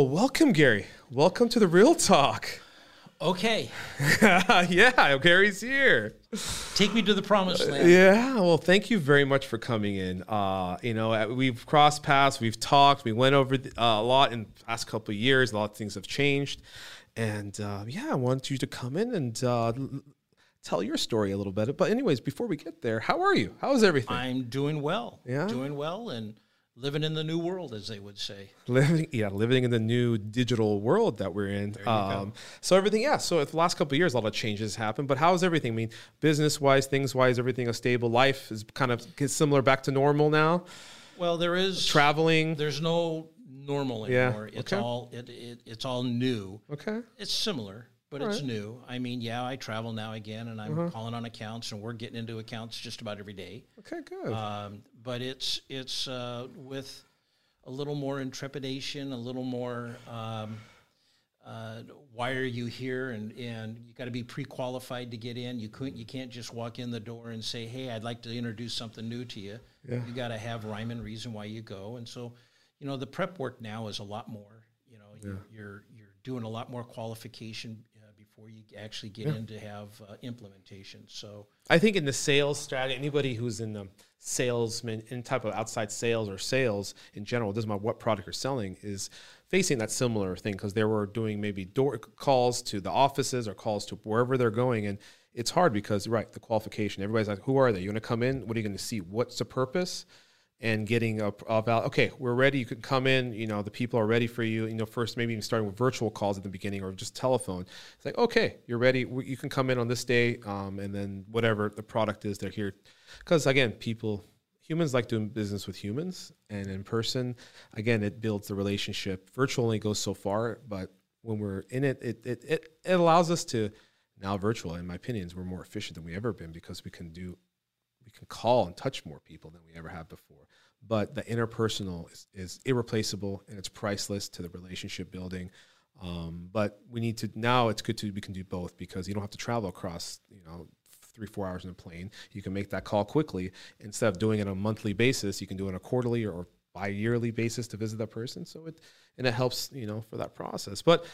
Well, welcome, Gary. Welcome to the Real Talk. Okay, yeah, Gary's here. take me to the promised land. Yeah, well, thank you very much for coming in. Uh, you know, uh, we've crossed paths, we've talked, we went over the, uh, a lot in the past couple of years. A lot of things have changed, and uh, yeah, I want you to come in and uh, tell your story a little bit. But anyways, before we get there, how are you? How's everything? I'm doing well. Yeah? Doing well and living in the new world, as they would say. living yeah living in the new digital world that we're in um, so everything yeah so the last couple of years a lot of changes happened but how's everything i mean business wise things wise everything a stable life is kind of similar back to normal now Well, there is traveling There's no normal Yeah, anymore. It's okay. all it, it it's all new. okay It's similar, but it's new. I mean, yeah, I travel now again, and I'm Uh-huh. calling on accounts, and we're getting into accounts just about every day. okay good Um, but it's it's uh, with a little more intrepidation, a little more. Um, uh, why are you here? And and you got to be pre-qualified to get in. You couldn't. You can't just walk in the door and say, "Hey, I'd like to introduce something new to you." Yeah. You got to have rhyme and reason why you go. And so, you know, the prep work now is a lot more. You know, you're you're, you're doing a lot more qualification before you actually get in to have uh, implementation. So. I think in the sales strategy, anybody who's in the salesman, in type of outside sales or sales in general, doesn't matter what product you're selling, is facing that similar thing because they were doing maybe door calls to the offices or calls to wherever they're going, and it's hard because right, the qualification. Everybody's like, "Who are they? You going to come in? What are you going to see? What's the purpose?" And getting a, a okay we're ready you can come in you know the people are ready for you you know first maybe even starting with virtual calls at the beginning or just telephone. It's like okay you're ready you can come in on this day um, and then whatever the product is they're here. Because again people humans like doing business with humans and in person. Again it builds the relationship. Virtual only goes so far but when we're in it it, it, it, it allows us to now virtual in my opinions we're more efficient than we ever been because we can do we can call and touch more people than we ever have before. But the interpersonal is, is irreplaceable and it's priceless to the relationship building. Um, but we need to now. It's good to we can do both because you don't have to travel across you know three four hours in a plane. You can make that call quickly instead of doing it on a monthly basis. You can do it on a quarterly or, bi-yearly basis to visit that person. So it and it helps you know for that process. But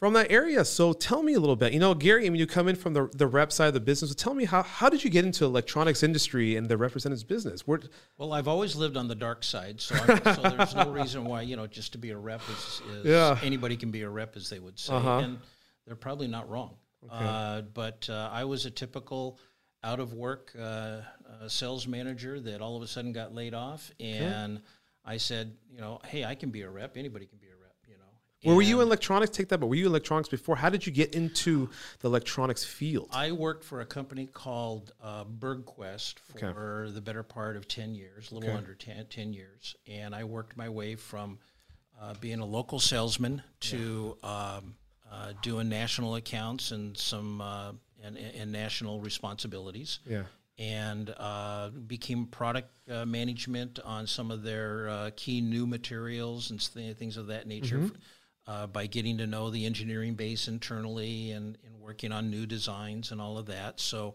from that area. So tell me a little bit. You know, Gary, I mean, you come in from the, the rep side of the business. So tell me how, how did you get into electronics industry and the representatives business? Where, Well, I've always lived on the dark side, so, so there's no reason why you know just to be a rep is, is Yeah. anybody can be a rep, as they would say, Uh-huh. and they're probably not wrong. Uh, but uh, I was a typical out of work uh, uh, sales manager that all of a sudden got laid off, and I said, you know, hey, I can be a rep. Anybody can be a rep. You know. where were you in electronics? Take that, but were you in electronics before? How did you get into the electronics field? I worked for a company called uh, Bergquist for the better part of 10 years, a little under 10, 10 years. And I worked my way from uh, being a local salesman to um, uh, doing national accounts and some uh, and, and national responsibilities. Yeah. And uh, became product uh, management on some of their uh, key new materials and th- things of that nature uh, by getting to know the engineering base internally and, and working on new designs and all of that. So,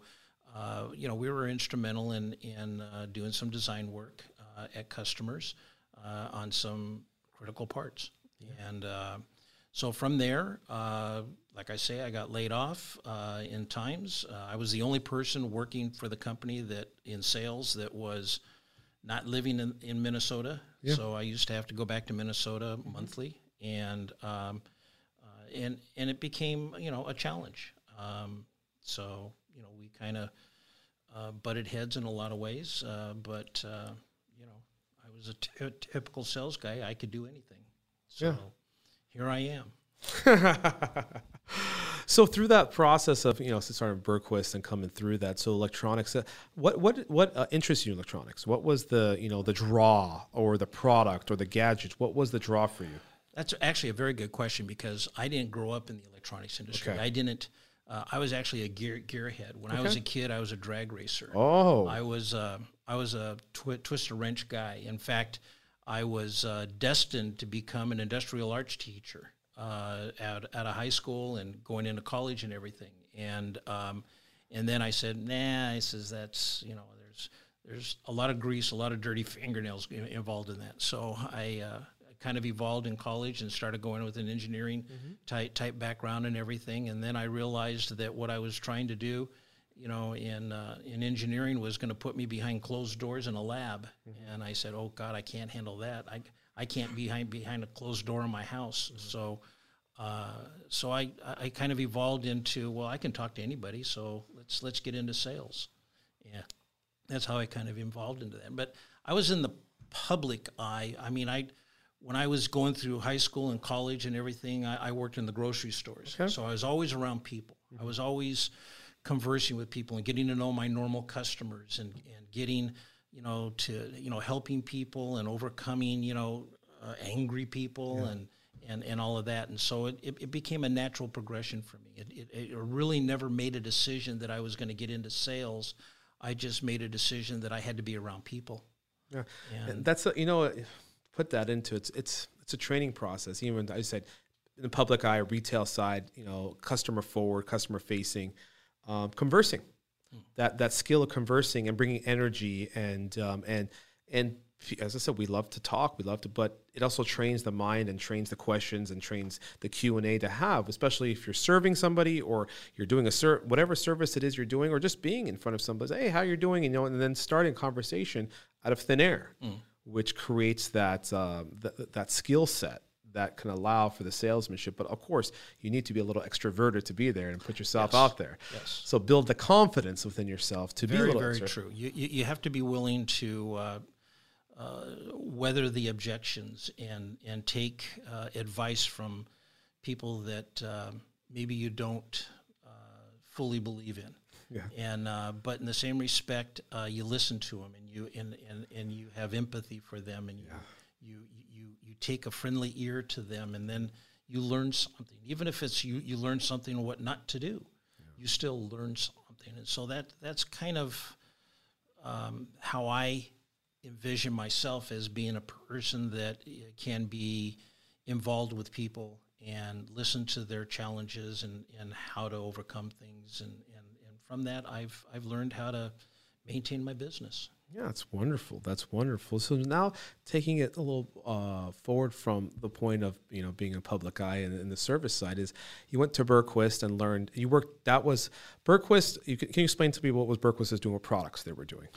uh, you know, we were instrumental in, in uh, doing some design work uh, at customers uh, on some critical parts. And uh, so from there, uh, like I say, I got laid off uh, in times. Uh, I was the only person working for the company that in sales that was not living in, in Minnesota. So I used to have to go back to Minnesota monthly, and um, uh, and and it became you know a challenge. Um, so you know we kind of uh, butted heads in a lot of ways, uh, but uh, you know I was a typical sales guy. I could do anything. So Yeah. here I am. So through that process of you know starting Bergquist and coming through that, so electronics, uh, what what what uh, interests you in electronics? What was the you know the draw or the product or the gadgets? What was the draw for you? That's actually a very good question because I didn't grow up in the electronics industry. Okay. I didn't. Uh, I was actually a gear gearhead. When I was a kid, I was a drag racer. Oh, I was uh, I was a twi- twist a wrench guy. In fact, I was uh, destined to become an industrial arts teacher uh, at at a high school and going into college and everything. And um, and then I said, nah. I says that's you know there's there's a lot of grease, a lot of dirty fingernails involved in that. So I uh, kind of evolved in college and started going with an engineering Mm-hmm. type type background and everything. And then I realized that what I was trying to do, you know, in uh, in engineering was going to put me behind closed doors in a lab. Mm-hmm. And I said, "Oh God, I can't handle that. I I can't be behind behind a closed door in my house." Mm-hmm. So. Uh, so I, I kind of evolved into well I can talk to anybody so let's let's get into sales yeah that's how I kind of evolved into that. But I was in the public eye. I mean, I when I was going through high school and college and everything, I, I worked in the grocery stores. So I was always around people. I was always conversing with people and getting to know my normal customers and, and getting, you know, to you know helping people and overcoming, you know, uh, angry people and. And, and all of that. And so it, it, it became a natural progression for me. It, it, it really never made a decision that I was going to get into sales. I just made a decision that I had to be around people. Yeah, And- and that's a, you know put that into it's it's it's a training process. Even I said in the public eye, retail side, you know, customer forward, customer facing, um, conversing, that that skill of conversing and bringing energy and um, and and as I said, we love to talk, we love to, but it also trains the mind and trains the questions and trains the Q and A to have, especially if you're serving somebody or you're doing a ser- whatever service it is you're doing, or just being in front of somebody. Hey, how you're doing? You know, and then starting a conversation out of thin air, which creates that um, th- that skill set that can allow for the salesmanship. But of course, you need to be a little extroverted to be there and put yourself out there. Yes. So build the confidence within yourself to be a little very extro- true. You, you, you have to be willing to uh, uh, weather the objections and, and take uh, advice from people that um, maybe you don't uh, fully believe in. Yeah. And uh, but in the same respect, uh, you listen to them and you and, and, and you have empathy for them and you, you you you take a friendly ear to them and then you learn something. Even if it's you you learn something what not to do, you still learn something. And so that that's kind of um, how I envision myself as being a person that uh, can be involved with people and listen to their challenges and, and how to overcome things. And from that, I've, I've learned how to maintain my business. Yeah, that's wonderful. That's wonderful. So now taking it a little uh, forward from the point of you know being a public eye and, and the service side is you went to Bergquist and learned you worked. That was Bergquist. You can, can you explain to me what was Bergquist is doing? What products they were doing?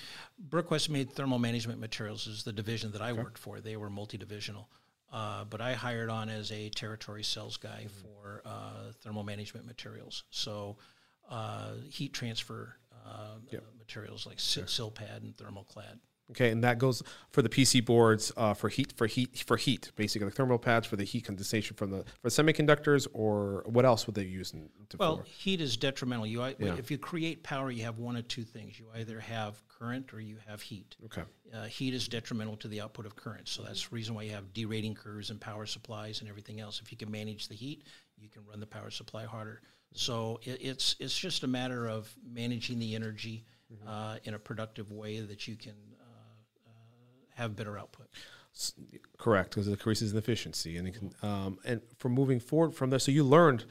Bergquist made thermal management materials is the division that I worked for. They were multi-divisional. Uh, but I hired on as a territory sales guy for uh, thermal management materials. So uh, heat transfer uh, uh, materials like sil- Sil-Pad and Thermal Clad. Okay, and that goes for the PC boards uh, for heat for heat for heat, basically like thermal pads for the heat condensation from the for semiconductors, or what else would they use? In, to Well, for? heat is detrimental. You Yeah. if you create power, you have one of two things. You either have current or you have heat. okay, Uh, heat is detrimental to the output of current, so that's the reason why you have derating curves and power supplies and everything else. If you can manage the heat, you can run the power supply harder. So it, it's it's just a matter of managing the energy uh, in a productive way that you can uh, uh, have better output. S- correct, because it increases in efficiency, and it can, um, and for moving forward from there, so you learned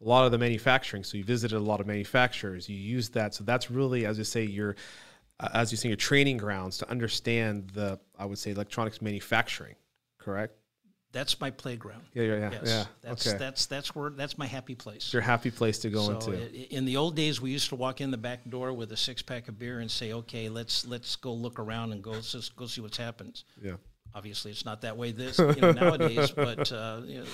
a lot of the manufacturing. So you visited a lot of manufacturers. You used that. So that's really, as you say, your uh, as you say, your training grounds to understand the I would say electronics manufacturing. Correct. That's my playground. Yeah, yeah, yeah. Yes, yeah. that's okay. that's that's where that's my happy place. It's your happy place to go So into. i- in the old days, we used to walk in the back door with a six pack of beer and say, "Okay, let's let's go look around and go let's just go see what's happened." yeah. Obviously, it's not that way this you know, nowadays, but uh, you know,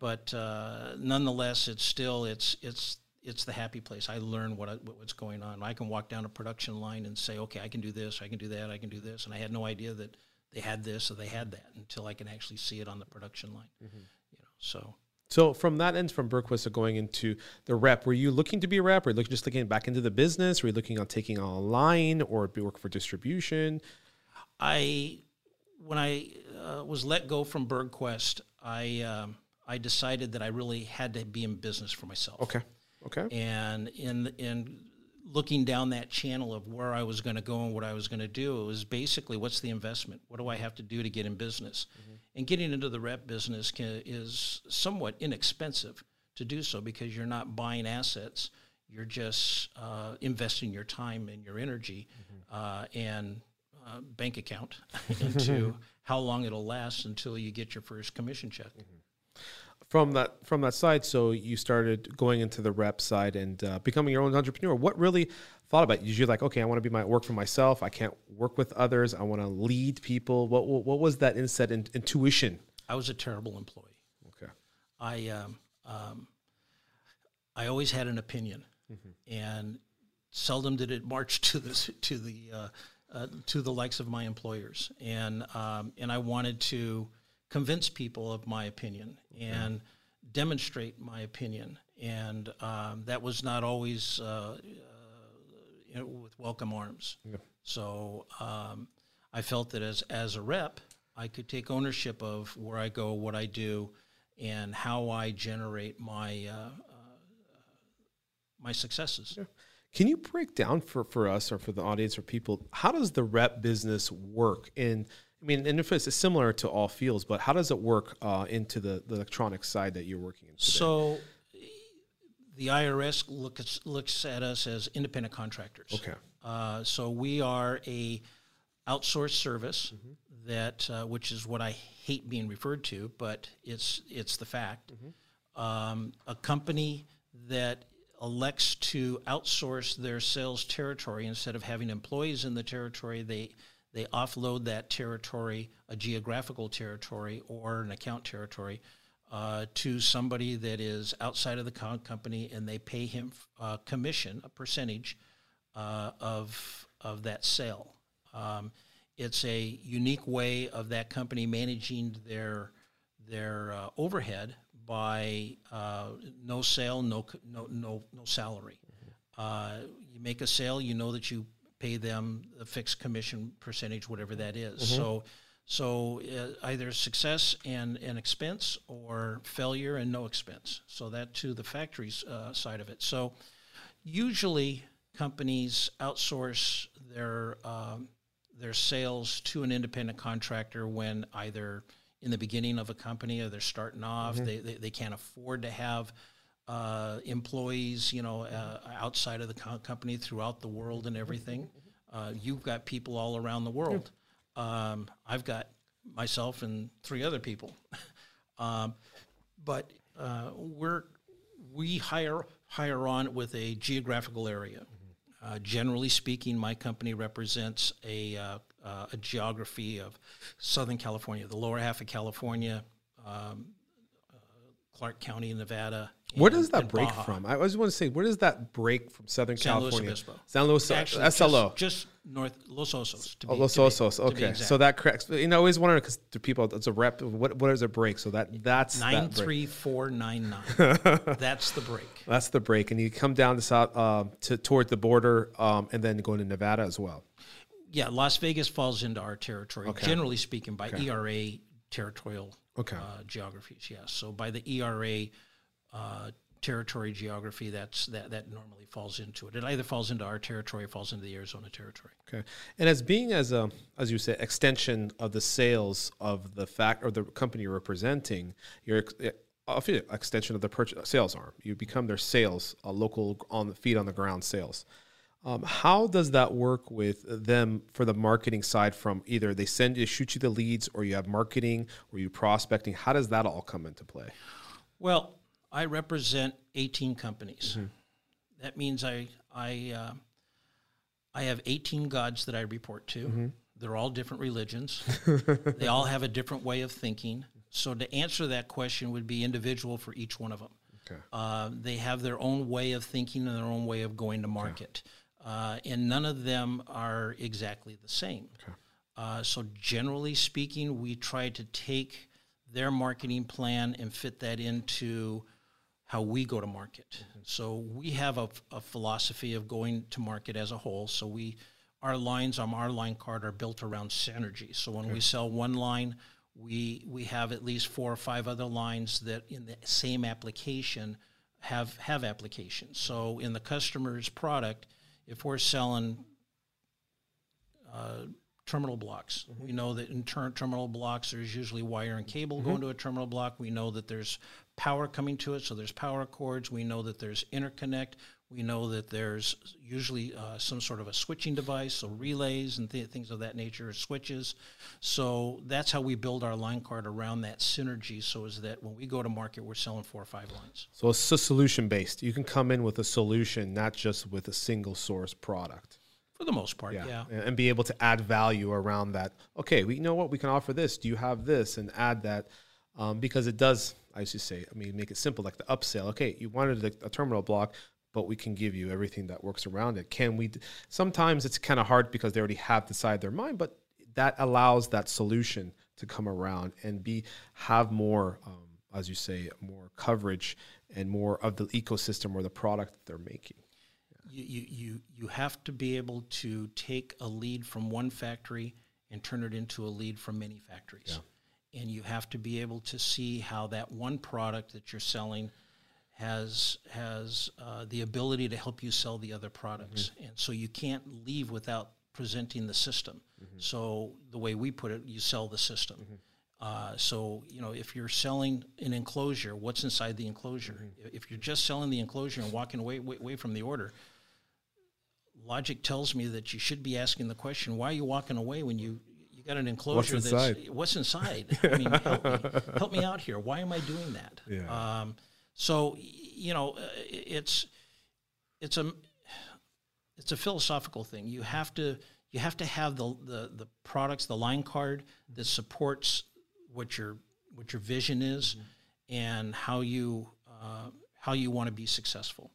but uh, nonetheless, it's still it's it's it's the happy place. I learn what, I, what what's going on. I can walk down a production line and say, "Okay, I can do this, I can do that, I can do this," and I had no idea that they had this or they had that until I can actually see it on the production line. You know, so. So from that end, from Bergquist to going into the rep, were you looking to be a rep? Or looking just looking back into the business? Were you looking on taking online or be work for distribution? I when I uh, was let go from Bergquist, I um, I decided that I really had to be in business for myself. Okay. Okay. And in in looking down that channel of where I was going to go and what I was going to do, it was basically what's the investment? What do I have to do to get in business? And getting into the rep business can, is somewhat inexpensive to do so because you're not buying assets. You're just uh, investing your time and your energy, uh, and uh, bank account into how long it'll last until you get your first commission check. From that from that side, so you started going into the rep side and uh, becoming your own entrepreneur. What really thought about you? You're like, okay, I want to be my work for myself. I can't work with others. I want to lead people. What what, what was that insight and intuition? I was a terrible employee. Okay. I um, um, I always had an opinion, and seldom did it march to the to the uh, uh, to the likes of my employers. And um, and I wanted to convince people of my opinion and demonstrate my opinion. And um, that was not always uh, uh, you know, with welcome arms. So um, I felt that as as a rep, I could take ownership of where I go, what I do, and how I generate my uh, uh, my successes. Can you break down for, for us or for the audience or people, how does the rep business work in, I mean, if it's similar to all fields, but how does it work uh, into the, the electronic side that you're working in today? So the IRS looks looks at us as independent contractors. Okay. Uh, so we are a outsourced service Mm-hmm. that, uh, which is what I hate being referred to, but it's it's the fact. Mm-hmm. Um, a company that elects to outsource their sales territory instead of having employees in the territory, they they offload that territory, a geographical territory or an account territory, uh, to somebody that is outside of the co- company, and they pay him uh, commission, a percentage uh, of of that sale. Um, it's a unique way of that company managing their their uh, overhead by uh, no sale, no no no no salary. Uh, you make a sale, you know that you pay them a fixed commission percentage, whatever that is. So. So uh, either success and, and expense or failure and no expense. So that to the factory's uh, side of it. So usually companies outsource their um, their sales to an independent contractor when either in the beginning of a company or they're starting off they, they, they can't afford to have uh, employees you know uh, outside of the co- company throughout the world and everything uh, you've got people all around the world um, i've got myself and three other people um, but uh, we're we hire hire on with a geographical area. Uh, generally speaking, my company represents a uh, uh, a geography of Southern California, the lower half of California, um, uh, Clark County, Nevada. Where does that break Baja. from? I always want to say, where does that break from Southern San Luis California? Obispo. San Luis, Actually, SLO. Just, just north Los Osos. To be, Oh, Los to Osos. to be Okay, so that corrects. You know, I always wonder because to people, it's a rep. What what is a break? So that that's nine that three four nine nine. That's the break. That's the break, and you come down to south um, to toward the border, um, and then go into Nevada as well. Yeah, Las Vegas falls into our territory, generally speaking, by ERA territorial Okay. uh, geographies. Yes, so by the ERA uh, territory geography, that's that that normally falls into it. It either falls into our territory or falls into the Arizona territory. Okay, and as being as a as you say extension of the sales of the fact or the company you're representing, you're ex- extension of the purchase sales arm. You become their sales, a local on the feet on the ground sales. Um, how does that work with them for the marketing side? From either they send you, shoot you the leads, or you have marketing, or you prospecting. How does that all come into play? Well, I represent 18 companies. That means I I uh, I have 18 gods that I report to. They're all different religions. they all have a different way of thinking. So to answer that question would be individual for each one of them. Okay. Uh, they have their own way of thinking and their own way of going to market, uh, and none of them are exactly the same. Uh, so generally speaking, we try to take their marketing plan and fit that into how we go to market. Mm-hmm. So we have a, a philosophy of going to market as a whole. So we, our lines on our line card are built around synergy. So when we sell one line, we we have at least four or five other lines that in the same application have have applications. So in the customer's product, if we're selling uh, terminal blocks. Mm-hmm. We know that in ter- terminal blocks, there's usually wire and cable mm-hmm. going to a terminal block. We know that there's power coming to it, so there's power cords. We know that there's interconnect. We know that there's usually uh, some sort of a switching device, so relays and th- things of that nature, switches. So that's how we build our line card around that synergy. So is that when we go to market, we're selling four or five lines. So it's a solution based. You can come in with a solution, not just with a single source product. For the most part, yeah. And, and be able to add value around that. Okay, we you know what we can offer this. Do you have this? And add that um, because it does. I used to say, I mean, make it simple, like the upsell. Okay, you wanted a, a terminal block, but we can give you everything that works around it. Can we? d- Sometimes it's kind of hard because they already have decided their mind, but that allows that solution to come around and be have more, um, as you say, more coverage and more of the ecosystem or the product that they're making. you, you, you, you have to be able to take a lead from one factory and turn it into a lead from many factories. And you have to be able to see how that one product that you're selling has has uh, the ability to help you sell the other products. And so you can't leave without presenting the system. So the way we put it, you sell the system. Uh, so you know if you're selling an enclosure, what's inside the enclosure? If you're just selling the enclosure and walking away, away away from the order, logic tells me that you should be asking the question, why are you walking away when you got an enclosure inside? that's what's inside? I mean, help me, help me out here. Why am I doing that? Yeah. Um, so you know, uh, it's it's a it's a philosophical thing. You have to you have to have the the, the products, the line card that supports what your what your vision is and how you uh, how you want to be successful.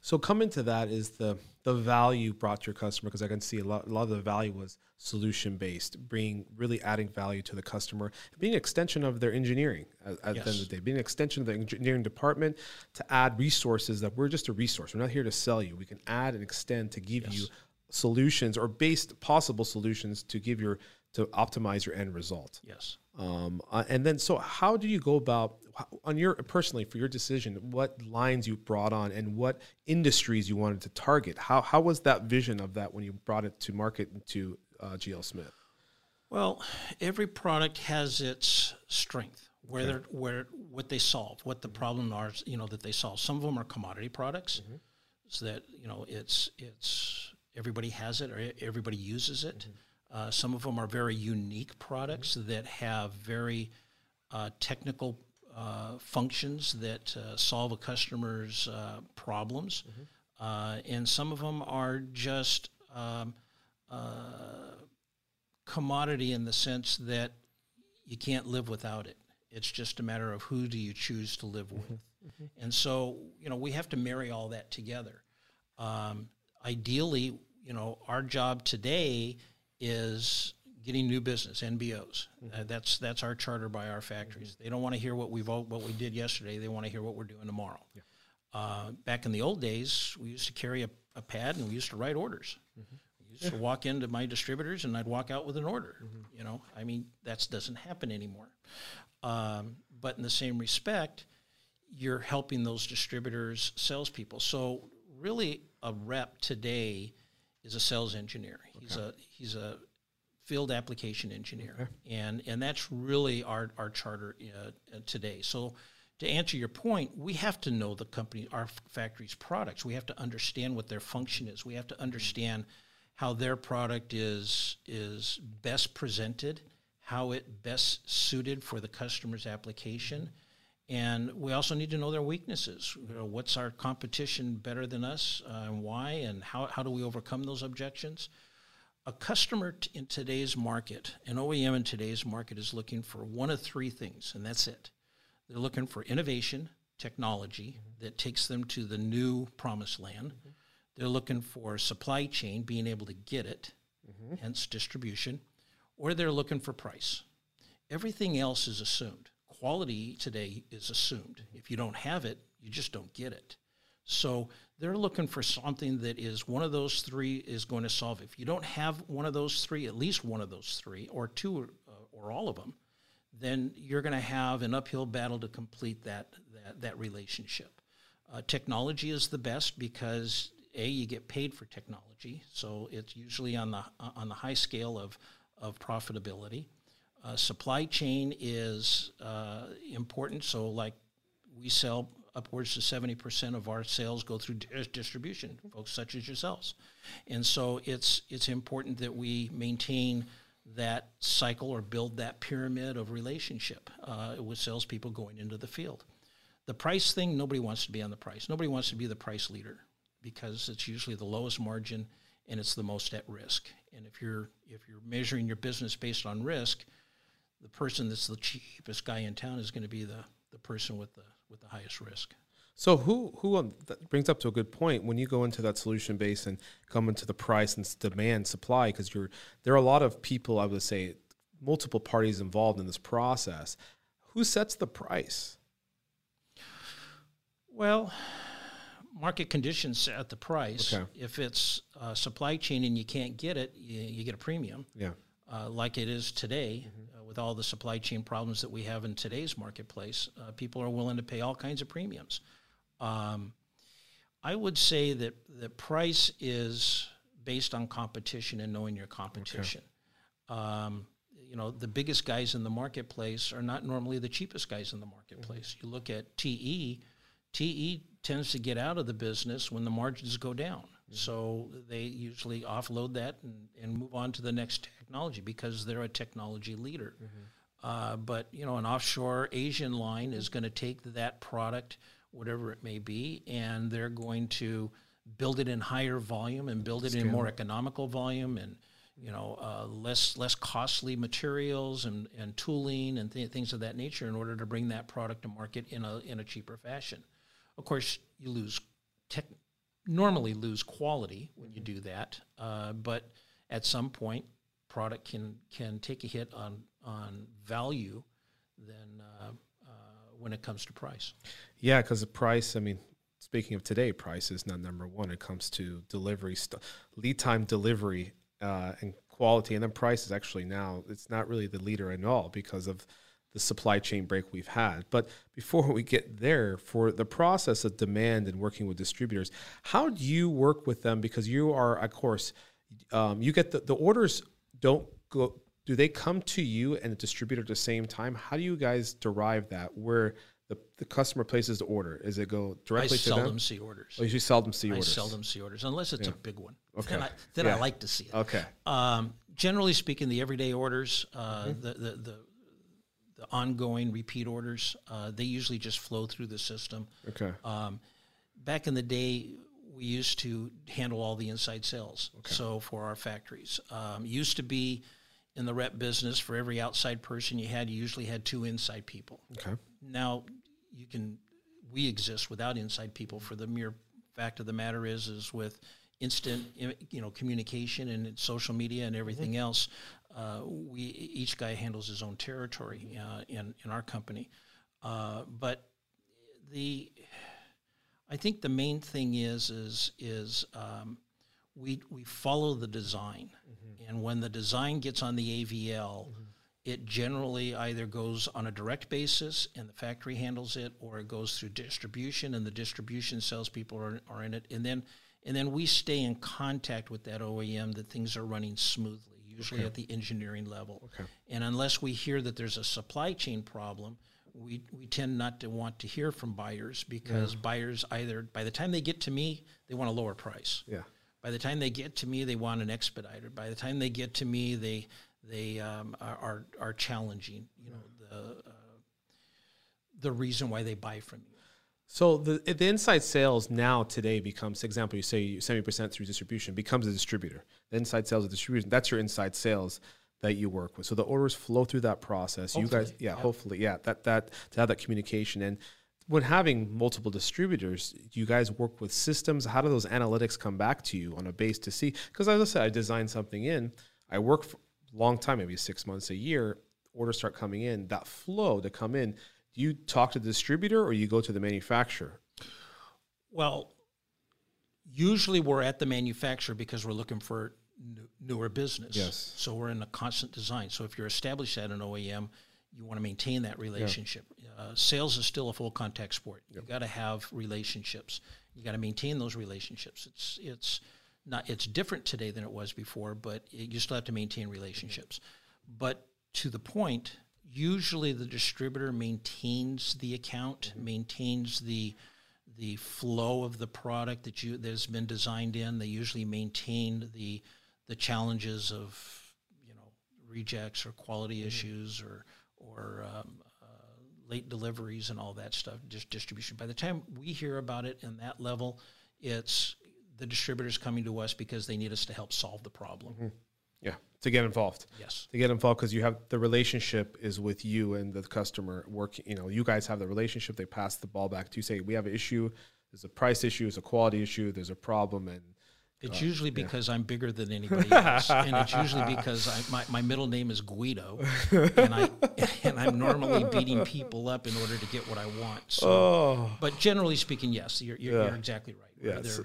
So coming to that is the the value brought to your customer because I can see a lot, a lot of the value was solution based, bringing really adding value to the customer, being an extension of their engineering at, at the end of the day, being an extension of the engineering department to add resources that we're just a resource. We're not here to sell you. We can add and extend to give you solutions or based possible solutions to give your to optimize your end result. Yes. Um, uh, and then, so how do you go about on your personally for your decision? What lines you brought on and what industries you wanted to target? How how was that vision of that when you brought it to market to uh, GL Smith? Well, every product has its strength, where they're, where what they solve, what the problem are, you know, that they solve. Some of them are commodity products, so that you know it's it's everybody has it or everybody uses it. Uh, some of them are very unique products that have very uh, technical uh, functions that uh, solve a customer's uh, problems, uh, and some of them are just um, commodity in the sense that you can't live without it. It's just a matter of who do you choose to live with. And so, you know, we have to marry all that together. Um, ideally, you know, our job today is getting new business, NBOs. Uh, that's that's our charter by our factories. They don't want to hear what we vote, what we did yesterday. They want to hear what we're doing tomorrow. Uh, back in the old days, we used to carry a, a pad and we used to write orders. We used to walk into my distributors and I'd walk out with an order. You know, I mean, that doesn't happen anymore. Um, but in the same respect, you're helping those distributors, salespeople. So really, a rep today is a sales engineer. He's a he's a field application engineer, and and that's really our our charter uh, uh, today. So. To answer your point, we have to know the company, our factory's products. We have to understand what their function is. We have to understand how their product is is best presented, how it best suited for the customer's application, and we also need to know their weaknesses. You know, what's our competition better than us, uh, and why, and how how do we overcome those objections? A customer t- in today's market, an OEM in today's market, is looking for one of three things, and that's it. They're looking for innovation, technology mm-hmm. that takes them to the new promised land. Mm-hmm. They're looking for supply chain, being able to get it, mm-hmm. hence distribution, or they're looking for price. Everything else is assumed. Quality today is assumed. If you don't have it, you just don't get it. So they're looking for something that is one of those three is going to solve. If you don't have one of those three, at least one of those three, or two, or, uh, or all of them, then you're going to have an uphill battle to complete that that, that relationship. Uh, technology is the best because a you get paid for technology, so it's usually on the on the high scale of of profitability. Uh, supply chain is uh, important. So, like we sell upwards to 70% of our sales go through distribution, folks such as yourselves. And so it's, it's important that we maintain that cycle or build that pyramid of relationship uh, with salespeople going into the field. The price thing, nobody wants to be on the price. Nobody wants to be the price leader because it's usually the lowest margin and it's the most at risk. And if you're if you're measuring your business based on risk, the person that's the cheapest guy in town is going to be the, the person with the with the highest risk. So who who um, that brings up to a good point when you go into that solution base and come into the price and demand supply because you're there are a lot of people I would say multiple parties involved in this process. Who sets the price? Well, market conditions set the price. Okay. If it's uh, supply chain and you can't get it, you, you get a premium. Yeah. Uh, like it is today, mm-hmm. With all the supply chain problems that we have in today's marketplace, uh, people are willing to pay all kinds of premiums. Um, I would say that the price is based on competition and knowing your competition. Okay. Um, you know, the biggest guys in the marketplace are not normally the cheapest guys in the marketplace. Mm-hmm. You look at TE, TE tends to get out of the business when the margins go down. Mm-hmm. So they usually offload that and, and move on to the next technology because they're a technology leader. Mm-hmm. Uh, but you know, an offshore Asian line is going to take that product, whatever it may be, and they're going to build it in higher volume and build it Scale. in more economical volume and you know uh, less less costly materials and, and tooling and th- things of that nature in order to bring that product to market in a in a cheaper fashion. Of course, you lose tech, normally lose quality when you do that, uh, but at some point, product can can take a hit on on value than uh, uh, when it comes to price. Yeah, because the price. I mean, speaking of today, price is not number one. It comes to delivery, st- lead time, delivery, uh, and quality, and then price is actually now it's not really the leader at all because of the supply chain break we've had. But before we get there, for the process of demand and working with distributors, how do you work with them? Because you are, of course, um, you get the, the orders don't go. Do they come to you and the distributor at the same time? How do you guys derive that? Where the, the customer places the order? Is it go directly I to them? I seldom see orders. Oh, you seldom see I orders. I seldom see orders unless it's yeah. a big one. Okay. Then, I, then yeah. I like to see it. Okay. Um, generally speaking, the everyday orders, uh, mm-hmm. the, the, the the ongoing repeat orders, uh, they usually just flow through the system. Okay. Um, back in the day, we used to handle all the inside sales. Okay. So for our factories, um, used to be in the rep business for every outside person you had, you usually had two inside people. Okay. Now you can, we exist without inside people. For the mere fact of the matter is, is with instant you know communication and social media and everything mm-hmm. else uh, we each guy handles his own territory uh, in in our company, uh, but the I think the main thing is is is um, we we follow the design, mm-hmm. and when the design gets on the AVL. Mm-hmm. It generally either goes on a direct basis and the factory handles it, or it goes through distribution and the distribution salespeople are, are in it. And then and then we stay in contact with that OEM that things are running smoothly usually okay. at the engineering level. Okay. And unless we hear that there's a supply chain problem, we, we tend not to want to hear from buyers because yeah. buyers either by the time they get to me, they want a lower price. Yeah. By the time they get to me, they want an expediter. By the time they get to me, they they um, are are challenging. You know the uh, the reason why they buy from you. So the the inside sales now today becomes example you say seventy percent through distribution becomes a distributor. The inside sales of distribution that's your inside sales that you work with. So the orders flow through that process. Hopefully, you guys, yeah, hopefully, yeah, that that to have that communication and when having multiple distributors, do you guys work with systems? How do those analytics come back to you on a base to see? Because as I said, I design something in, I work for a long time, maybe six months, a year. Orders start coming in. That flow to come in do you talk to the distributor or you go to the manufacturer? Well, usually we're at the manufacturer because we're looking for newer business. Yes. So we're in a constant design. So if you're established at an OEM, you want to maintain that relationship. Yeah. Uh, sales is still a full contact sport. Yep. You got to have relationships. You got to maintain those relationships. It's it's not it's different today than it was before, but it, you still have to maintain relationships. Mm-hmm. But to the point, usually the distributor maintains the account, Mm-hmm. maintains the the flow of the product that you that's been designed in. They usually maintain the the challenges of you know rejects or quality Mm-hmm. issues or or um, uh, late deliveries and all that stuff. Just distribution. By the time we hear about it in that level, it's the distributors coming to us because they need us to help solve the problem. Mm-hmm. Yeah, to get involved. Yes. To get involved because you have the relationship is with you and the customer. Work, you know, you guys have the relationship. They pass the ball back to you. Say we have an issue. There's a price issue. There's a quality issue. There's a problem, and It's uh, usually because I'm bigger than anybody else, and it's usually because I, my, my middle name is Guido, and I and I'm normally beating people up in order to get what I want. So, oh, but generally speaking, yes, you're you're, Yeah. you're exactly right. So-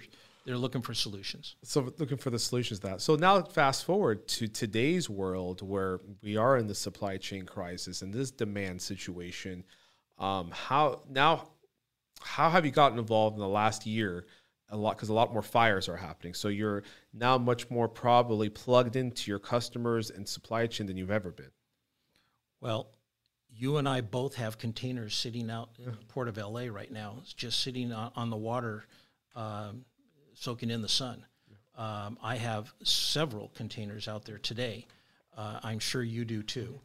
they're looking for solutions. so looking for the solutions to that. So now fast forward to today's world where we are in the supply chain crisis and this demand situation. Um, how now? How have you gotten involved in the last year? A lot because a lot more fires are happening. So you're now much more probably plugged into your customers and supply chain than you've ever been. Well, you and I both have containers sitting out in the port of LA right now. It's just sitting on, on the water, um, soaking in the sun. Um, I have several containers out there today. Uh, I'm sure you do too.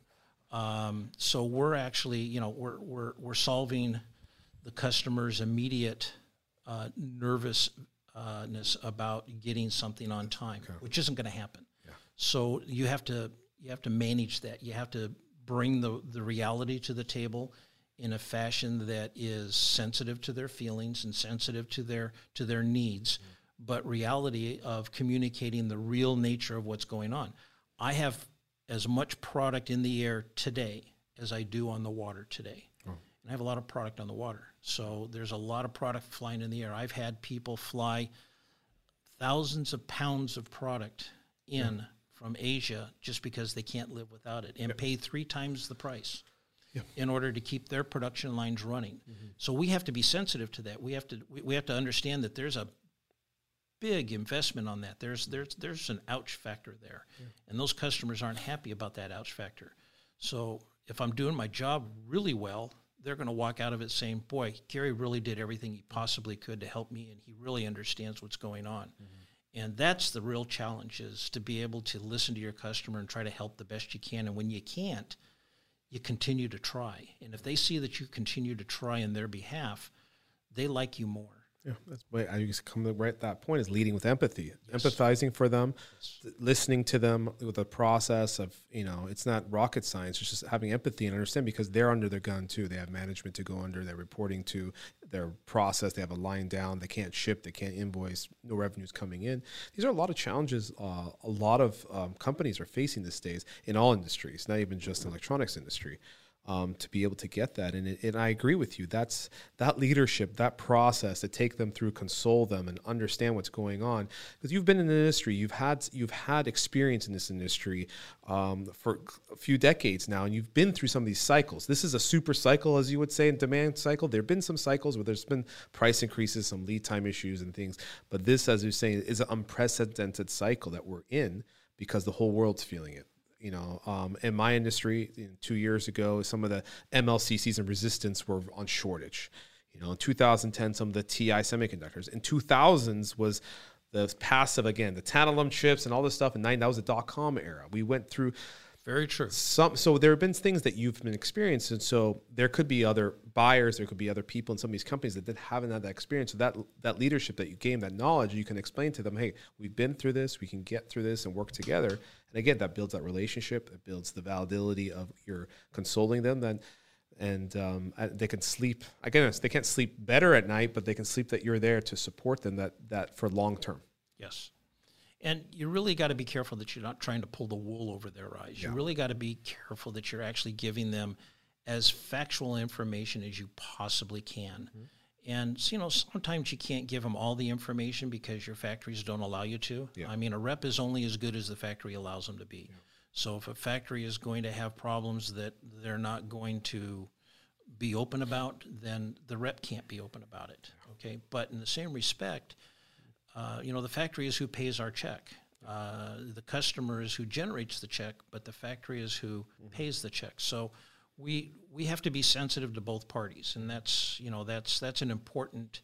Um, so we're actually, you know, we're, we're, we're solving the customer's immediate uh, nervousness about getting something on time, which isn't going to happen. So you have to you have to manage that. You have to bring the, the reality to the table in a fashion that is sensitive to their feelings and sensitive to their to their needs, but reality of communicating the real nature of what's going on. I have as much product in the air today as I do on the water today. Oh. And I have a lot of product on the water. So there's a lot of product flying in the air. I've had people fly thousands of pounds of product in from Asia just because they can't live without it and pay three times the price in order to keep their production lines running. Mm-hmm. So we have to be sensitive to that. We have to we, we have to understand that there's a big investment on that. There's there's there's an ouch factor there. And those customers aren't happy about that ouch factor. So if I'm doing my job really well, they're going to walk out of it saying, "Boy, Gary really did everything he possibly could to help me and he really understands what's going on." Mm-hmm. And that's the real challenge is to be able to listen to your customer and try to help the best you can. And when you can't, you continue to try. And if they see that you continue to try in their behalf, they like you more. Yeah, that's why I just come to right at that point is leading with empathy, empathizing for them, th- listening to them with a process of you know it's not rocket science. It's just having empathy and understand because they're under their gun too. They have management to go under. They're reporting to their process. They have a line down. They can't ship. They can't invoice. No revenues coming in. These are a lot of challenges. Uh, a lot of um, companies are facing these days in all industries, not even just the electronics industry um, to be able to get that. And, it, and I agree with you. That's that leadership, that process to take them through, console them, and understand what's going on. Because you've been in the industry, you've had you've had experience in this industry um, for a few decades now, and you've been through some of these cycles. This is a super cycle, as you would say, in demand cycle. There have been some cycles where there's been price increases, some lead time issues, and things. But this, as you're saying, is an unprecedented cycle that we're in because the whole world's feeling it you know, um, in my industry, you know, two years ago, some of the MLCCs and resistance were on shortage. You know, in 2010, some of the TI semiconductors. In 2000s was the passive again, the tantalum chips and all this stuff. And nine, that was the dot com era. We went through Very true. some. So there have been things that you've been experiencing. And so there could be other buyers, there could be other people in some of these companies that did, haven't had that experience. So that that leadership that you gain, that knowledge, you can explain to them, hey, we've been through this, we can get through this and work together. And again, that builds that relationship. It builds the validity of your consoling them. Then and um, they can sleep. Again, they can't sleep better at night, but they can sleep that you're there to support them. That that for long term. Yes. And you really got to be careful that you're not trying to pull the wool over their eyes. You really got to be careful that you're actually giving them as factual information as you possibly can. Mm-hmm. And so, you know, sometimes you can't give them all the information because your factories don't allow you to. I mean, a rep is only as good as the factory allows them to be. So if a factory is going to have problems that they're not going to be open about, then the rep can't be open about it. Okay, but in the same respect, uh, you know, the factory is who pays our check. Uh, the customer is who generates the check, but the factory is who pays the check. So we we have to be sensitive to both parties, and that's you know that's that's an important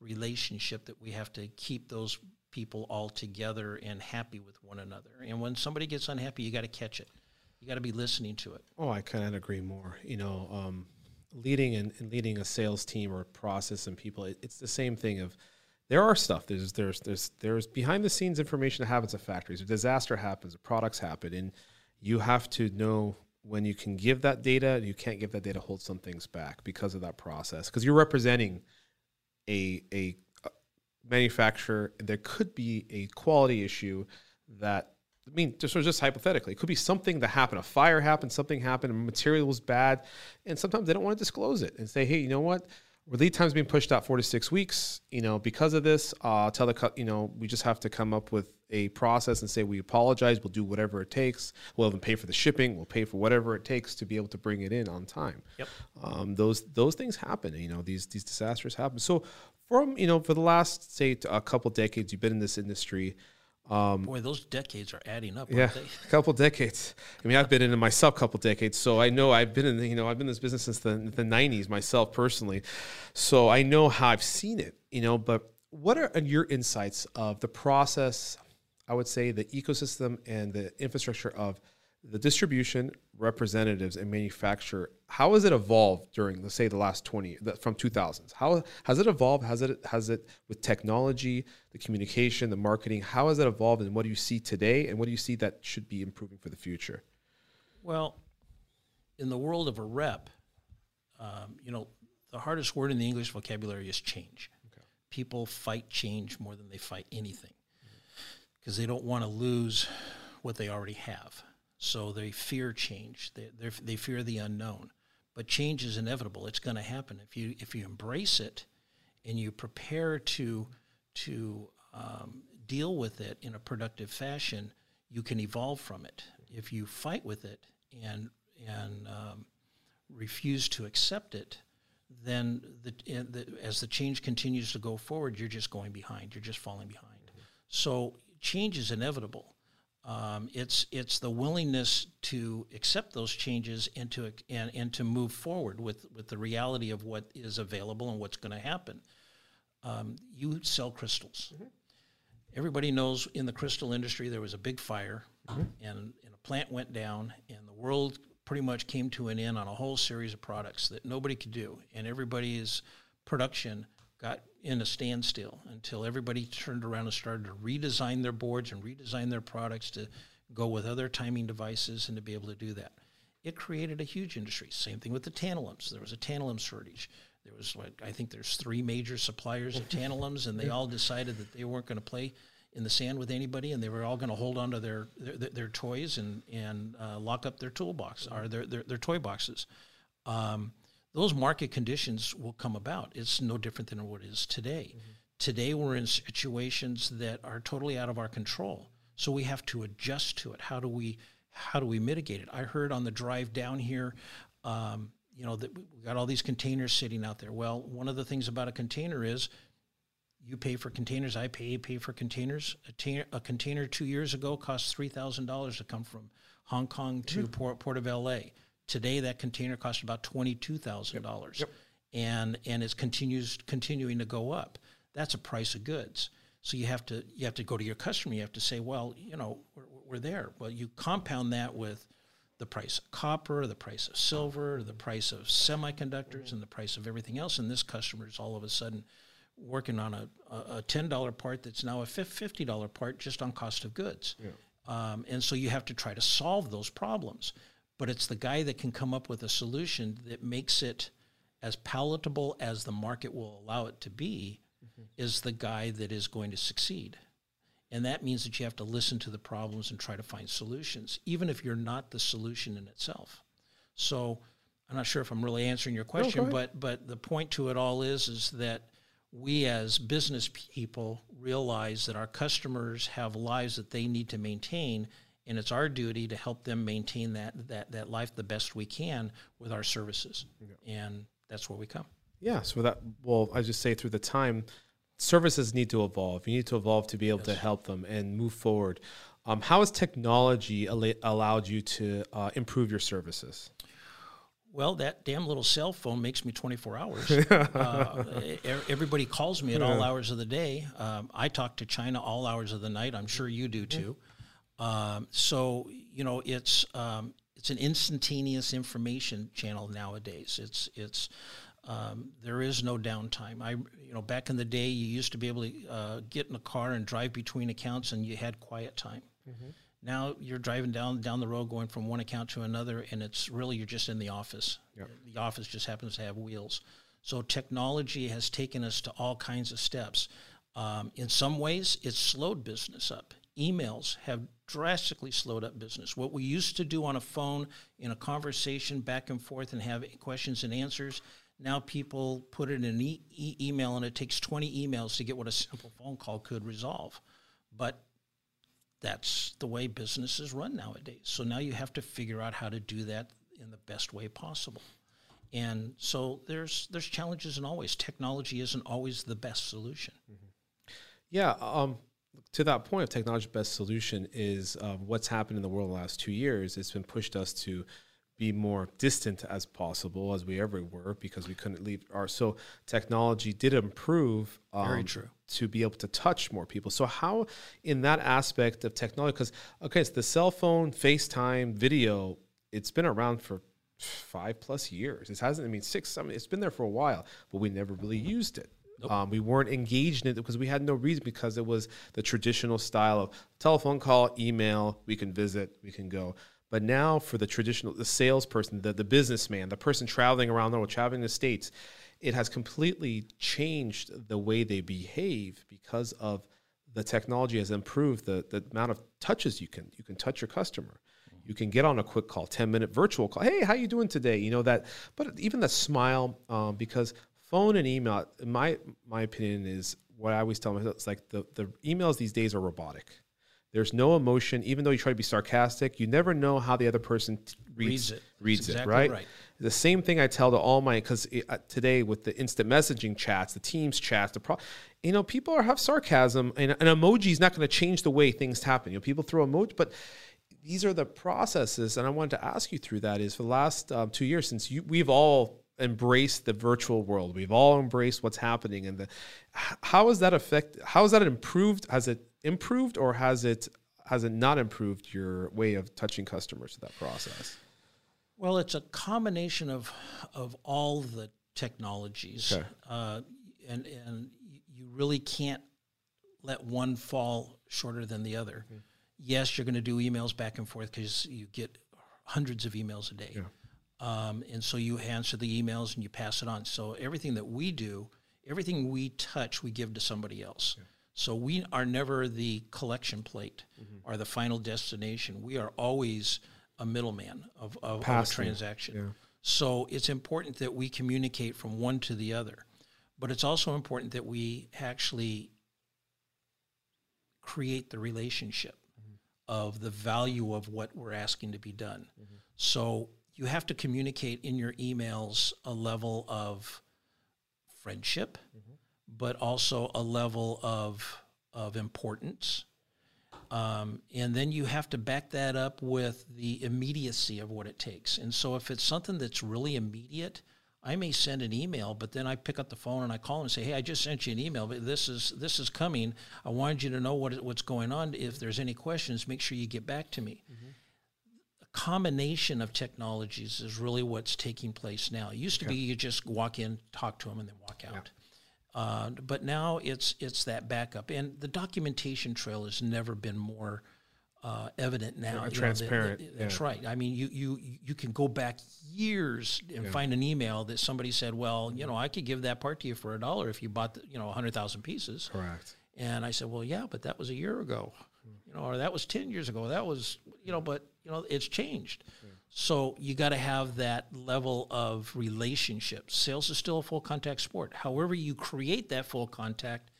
relationship that we have to keep those people all together and happy with one another. And when somebody gets unhappy, you got to catch it. You got to be listening to it. Oh, I couldn't agree more. You know, um, leading and, and, leading a sales team or process and people, it, it's the same thing of there are stuff. There's there's there's there's behind the scenes information that happens at factories. A disaster happens, products happen, and you have to know when you can give that data. You can't give that data. Hold some things back because of that process. Because you're representing a a uh, manufacturer. There could be a quality issue that I mean, just just hypothetically, it could be something that happened. A fire happened, something happened, a material was bad, and sometimes they don't want to disclose it and say, "Hey, you know what? Lead time's being pushed out four to six weeks. You know, because of this, uh, tell the you know we just have to come up with a process and say we apologize. We'll do whatever it takes. We'll even pay for the shipping. We'll pay for whatever it takes to be able to bring it in on time. Yep. Um, those those things happen. You know, these these disasters happen. So from you know for the last say a couple decades, you've been in this industry. Um, Boy, those decades are adding up. Yeah, a couple decades. I mean, I've been in it myself a couple decades, so I know I've been in. The, you know, I've been in this business since the the '90s myself personally, so I know how I've seen it. You know, but what are your insights of the process? I would say the ecosystem and the infrastructure of the distribution representatives and manufacturer how has it evolved during let's say the last 20 from 2000s how has it evolved has it has it with technology the communication the marketing how has it evolved and what do you see today and what do you see that should be improving for the future well in the world of a rep um, you know the hardest word in the english vocabulary is change okay. people fight change more than they fight anything because mm-hmm. they don't want to lose what they already have so they fear change. They, they fear the unknown. But change is inevitable. It's going to happen. If you, if you embrace it and you prepare to, to um, deal with it in a productive fashion, you can evolve from it. If you fight with it and, and um, refuse to accept it, then the, the, as the change continues to go forward, you're just going behind. You're just falling behind. So change is inevitable. Um, it's it's the willingness to accept those changes and to and, and to move forward with, with the reality of what is available and what's going to happen. Um, you sell crystals. Mm-hmm. Everybody knows in the crystal industry there was a big fire mm-hmm. and, and a plant went down and the world pretty much came to an end on a whole series of products that nobody could do and everybody's production got in a standstill until everybody turned around and started to redesign their boards and redesign their products to go with other timing devices and to be able to do that. It created a huge industry. Same thing with the tantalums. There was a tantalum shortage. There was like I think there's three major suppliers of tantalums, and they all decided that they weren't going to play in the sand with anybody, and they were all going to hold on to their their, their toys and and uh, lock up their toolbox or their their, their toy boxes. Um, those market conditions will come about. It's no different than what it is today. Mm-hmm. Today, we're in situations that are totally out of our control. So we have to adjust to it. How do we how do we mitigate it? I heard on the drive down here, um, you know, that we got all these containers sitting out there. Well, one of the things about a container is you pay for containers. I pay pay for containers. A, ta- a container two years ago cost three thousand dollars to come from Hong Kong to mm-hmm. Port, Port of L.A. Today, that container costs about twenty-two thousand yep. dollars, yep. and and it continues continuing to go up. That's a price of goods. So you have to you have to go to your customer. You have to say, well, you know, we're, we're there. Well, you compound that with the price of copper, the price of silver, the price of semiconductors, and the price of everything else. And this customer is all of a sudden working on a, a ten dollar part that's now a fifty dollar part just on cost of goods. Yeah. Um, and so you have to try to solve those problems but it's the guy that can come up with a solution that makes it as palatable as the market will allow it to be mm-hmm. is the guy that is going to succeed. And that means that you have to listen to the problems and try to find solutions, even if you're not the solution in itself. So I'm not sure if I'm really answering your question, no, but but the point to it all is is that we as business people realize that our customers have lives that they need to maintain and it's our duty to help them maintain that that that life the best we can with our services, yeah. and that's where we come. Yeah. So that well, I just say through the time, services need to evolve. You need to evolve to be able yes. to help them and move forward. Um, how has technology al- allowed you to uh, improve your services? Well, that damn little cell phone makes me 24 hours. uh, everybody calls me at all hours of the day. Um, I talk to China all hours of the night. I'm sure you do too. Um, so you know, it's um, it's an instantaneous information channel nowadays. It's it's um, there is no downtime. I you know back in the day, you used to be able to uh, get in a car and drive between accounts, and you had quiet time. Mm-hmm. Now you're driving down down the road, going from one account to another, and it's really you're just in the office. Yep. The office just happens to have wheels. So technology has taken us to all kinds of steps. Um, in some ways, it's slowed business up. Emails have drastically slowed up business. What we used to do on a phone in a conversation back and forth and have questions and answers, now people put it in an e- e- email and it takes 20 emails to get what a simple phone call could resolve. But that's the way businesses run nowadays. So now you have to figure out how to do that in the best way possible. And so there's there's challenges and always technology isn't always the best solution. Mm-hmm. Yeah, um, to that point of technology best solution is uh, what's happened in the world the last two years. It's been pushed us to be more distant as possible as we ever were because we couldn't leave our so technology did improve um, very true. to be able to touch more people. So how in that aspect of technology because okay it's the cell phone facetime video it's been around for five plus years. It hasn't i mean six i mean it's been there for a while but we never really used it Nope. Um, we weren't engaged in it because we had no reason because it was the traditional style of telephone call, email, we can visit, we can go. But now for the traditional, the salesperson, the, the businessman, the person traveling around the world, traveling the States, it has completely changed the way they behave because of the technology has improved the, the amount of touches you can you can touch your customer you can get on a quick call 10 minute virtual call hey how you doing today you know that but even the smile um, because phone and email my my opinion is what i always tell myself it's like the, the emails these days are robotic there's no emotion, even though you try to be sarcastic. You never know how the other person t- reads, reads it. Reads it, right? right? The same thing I tell to all my because uh, today with the instant messaging chats, the Teams chats, the pro, you know, people are, have sarcasm, and an emoji is not going to change the way things happen. You know, people throw emoji, but these are the processes, and I wanted to ask you through that. Is for the last um, two years since you, we've all embraced the virtual world, we've all embraced what's happening, and the how has that affect? How has that improved? Has it improved or has it has it not improved your way of touching customers to that process? Well, it's a combination of of all the technologies, okay. uh, and and you really can't let one fall shorter than the other. Mm-hmm. Yes, you're going to do emails back and forth because you get hundreds of emails a day, yeah. Um, and so you answer the emails and you pass it on. So everything that we do, everything we touch, we give to somebody else. Yeah. So we are never the collection plate mm-hmm. or the final destination. We are always a middleman of, of, of a transaction. Yeah. So it's important that we communicate from one to the other. But it's also important that we actually create the relationship mm-hmm. of the value of what we're asking to be done. Mm-hmm. So you have to communicate in your emails a level of friendship, mm-hmm but also a level of of importance. Um, and then you have to back that up with the immediacy of what it takes. And so, if it's something that's really immediate, I may send an email, but then I pick up the phone and I call and say, "Hey, I just sent you an email, but this is this is coming. I wanted you to know what what's going on. If there's any questions, make sure you get back to me." Mm-hmm. Combination of technologies is really what's taking place now. It used to be you just walk in, talk to them, and then walk out. Yeah. Uh, but now it's it's that backup, and the documentation trail has never been more uh, evident now. transparent. Know, that's yeah. right. I mean, you you you can go back years and yeah. find an email that somebody said, "Well, you know, I could give that part to you for a dollar if you bought, the, you know, hundred thousand pieces." Correct. And I said, "Well, yeah, but that was a year ago, you know, or that was ten years ago. That was, you know, but you know, it's changed." Yeah. So you got to have that level of relationship. Sales is still a full contact sport. However, you create that full contact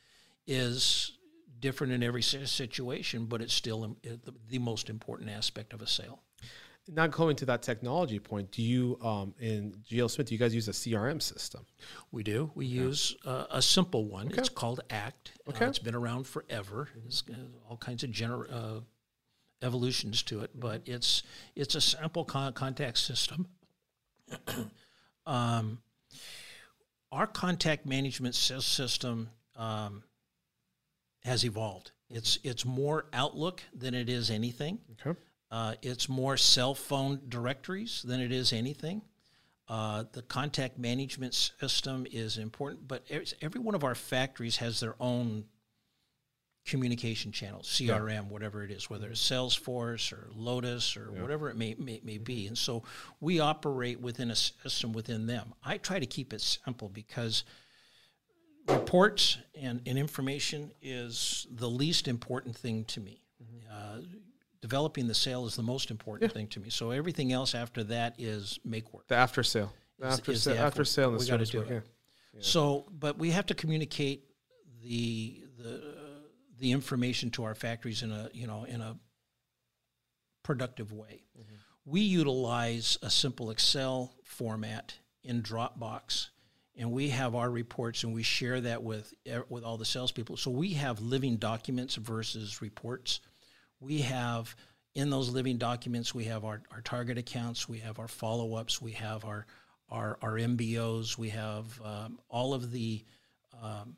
is different in every situation, but it's still the most important aspect of a sale. Not going to that technology point, do you um, in GL Smith? Do you guys use a CRM system? We do. We yeah. use uh, a simple one. Okay. It's called ACT. Okay. Uh, it's been around forever. Mm-hmm. It's uh, all kinds of gener- uh, evolutions to it, but it's it's a sample con- contact system. um, our contact management system um, has evolved. It's it's more Outlook than it is anything. Okay. Uh, it's more cell phone directories than it is anything. Uh, the contact management system is important, but every one of our factories has their own communication channels, CRM, yeah. whatever it is, whether it's Salesforce or Lotus or yeah. whatever it may, may, may be. And so we operate within a system within them. I try to keep it simple because reports and, and information is the least important thing to me. Mm-hmm. Uh, developing the sale is the most important yeah. thing to me. So everything else after that is make work. The after sale. The after, is, sa- after sale and the service work. Yeah. So, but we have to communicate the the the information to our factories in a you know in a productive way. Mm-hmm. We utilize a simple Excel format in Dropbox, and we have our reports, and we share that with with all the salespeople. So we have living documents versus reports. We have in those living documents, we have our, our target accounts, we have our follow ups, we have our our, our MBOs, we have um, all of the um,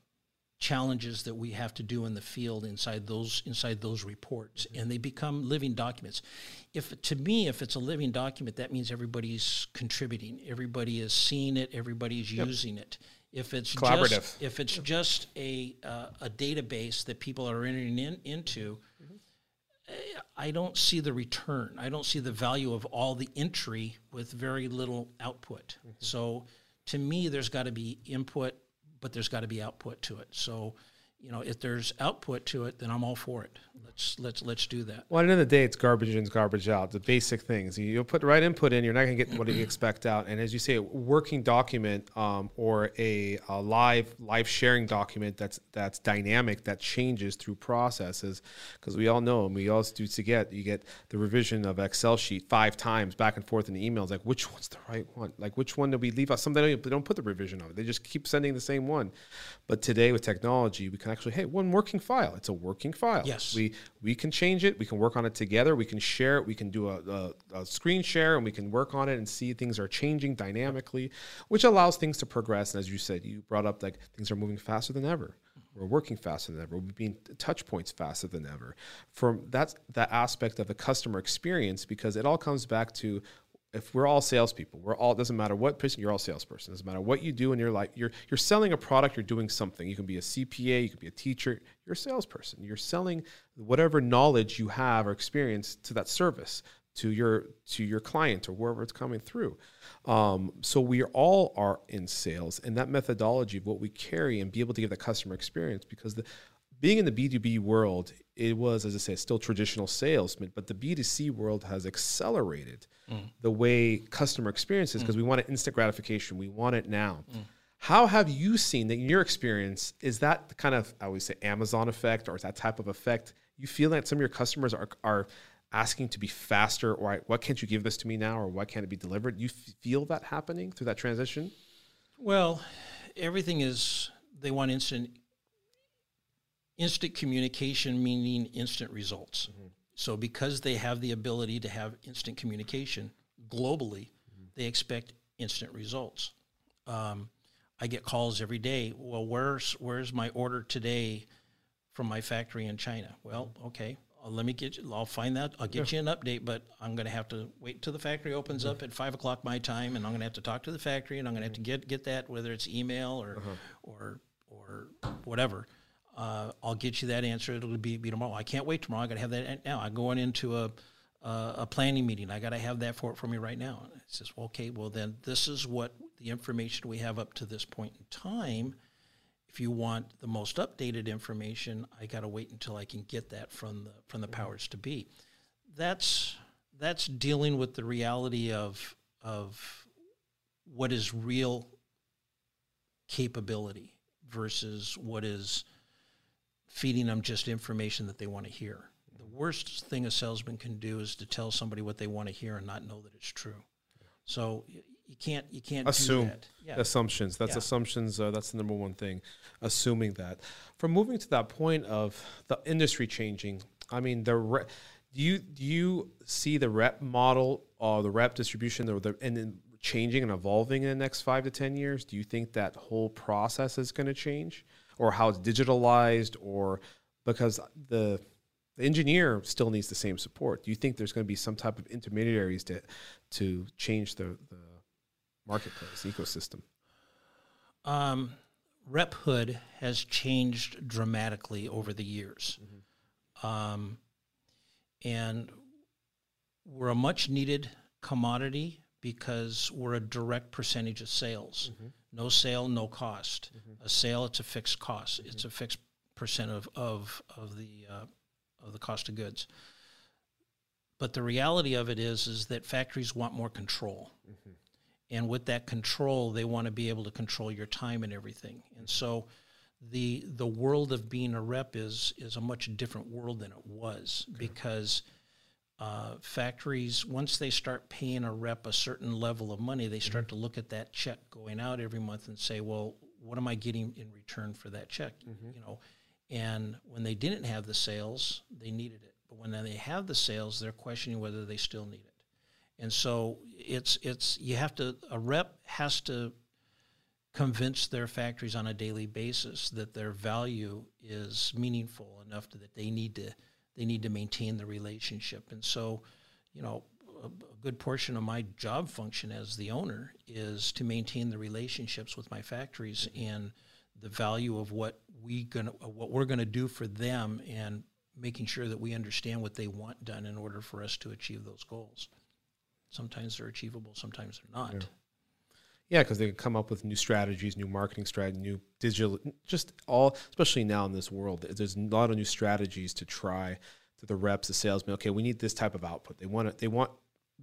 challenges that we have to do in the field inside those inside those reports and they become living documents if to me if it's a living document that means everybody's contributing everybody is seeing it everybody's yep. using it if it's collaborative just, if it's just a uh, a database that people are entering in, into mm-hmm. I don't see the return. I don't see the value of all the entry with very little output. Mm-hmm. So to me, there's got to be input but there's got to be output to it. So, you know, if there's output to it, then I'm all for it. Let's let's let's do that. Well, at the end of the day, it's garbage in, garbage out. The basic things. You put the right input in, you're not going to get what you expect out. And as you say, a working document um, or a, a, live live sharing document that's that's dynamic that changes through processes. Because we all know, and we all do to get you get the revision of Excel sheet five times back and forth in the emails. Like which one's the right one? Like which one do we leave out? Some they don't, they don't put the revision of it. They just keep sending the same one. But today with technology, we can actually hey one working file. It's a working file. Yes. We we can change it. We can work on it together. We can share it. We can do a, a, a, screen share and we can work on it and see things are changing dynamically, which allows things to progress. And as you said, you brought up like things are moving faster than ever. We're working faster than ever. We're being touch points faster than ever. From that's that aspect of the customer experience because it all comes back to if we're all salespeople, we're all doesn't matter what person you're all salesperson. Doesn't matter what you do in your life. You're you're selling a product. You're doing something. You can be a CPA. You can be a teacher. You're a salesperson. You're selling whatever knowledge you have or experience to that service to your to your client or wherever it's coming through. Um, so we all are in sales, and that methodology of what we carry and be able to give the customer experience because the being in the B2B world, it was, as I say, still traditional salesman, but the B2C world has accelerated mm. the way customer experiences because mm. we want it instant gratification. We want it now. Mm. How have you seen that in your experience? Is that the kind of, I always say, Amazon effect or is that type of effect? You feel that some of your customers are, are asking to be faster or why can't you give this to me now or why can't it be delivered? You feel that happening through that transition? Well, everything is, they want instant instant communication meaning instant results. Mm-hmm. So because they have the ability to have instant communication globally, mm-hmm. they expect instant results. Um, I get calls every day. Well, where's where's my order today from my factory in China? Well, mm-hmm. okay, uh, let me get you. I'll find that. I'll get yeah. you an update, but I'm going to have to wait until the factory opens mm-hmm. up at five o'clock my time, and I'm going to have to talk to the factory, and I'm going to have to mm-hmm. get get that whether it's email or uh-huh. or or whatever. Uh, I'll get you that answer. It'll be, be tomorrow. I can't wait tomorrow. I got to have that now. I'm going into a uh, a planning meeting. I got to have that for it for me right now. And it says, well, okay, well then this is what the information we have up to this point in time. If you want the most updated information, I got to wait until I can get that from the from the powers to be. That's that's dealing with the reality of of what is real capability versus what is feeding them just information that they want to hear. The worst thing a salesman can do is to tell somebody what they want to hear and not know that it's true. So you can't you can't assume yeah. assumptions. That's yeah. assumptions. Uh, that's the number one thing. Assuming that. From moving to that point of the industry changing, I mean the. Re- do you do you see the rep model or the rep distribution or the and changing and evolving in the next five to 10 years? Do you think that whole process is going to change or how it's digitalized or because the, the engineer still needs the same support? Do you think there's going to be some type of intermediaries to, to change the, the marketplace ecosystem? Um, rep hood has changed dramatically over the years. Mm-hmm. Um, and we're a much needed commodity because we're a direct percentage of sales. Mm-hmm. No sale, no cost. Mm-hmm. A sale, it's a fixed cost. Mm-hmm. It's a fixed percent of of of the uh, of the cost of goods. But the reality of it is is that factories want more control, mm-hmm. and with that control, they want to be able to control your time and everything. And so, the the world of being a rep is is a much different world than it was okay. because uh, factories, once they start paying a rep a certain level of money, they start mm-hmm. to look at that check going out every month and say, well, what am I getting in return for that check? Mm-hmm. You know, and when they didn't have the sales, they needed it. But when they have the sales, they're questioning whether they still need it. And so it's it's you have to a rep has to convince their factories on a daily basis that their value is meaningful enough to, that they need to they need to maintain the relationship. And so, you know, a, a, good portion of my job function as the owner is to maintain the relationships with my factories and the value of what we gonna what we're gonna do for them and making sure that we understand what they want done in order for us to achieve those goals. Sometimes they're achievable, sometimes they're not. Yeah. Yeah, because they can come up with new strategies, new marketing strategy, new digital, just all, especially now in this world, there's a lot of new strategies to try to the reps, the salesmen. Okay, we need this type of output. They want it, they want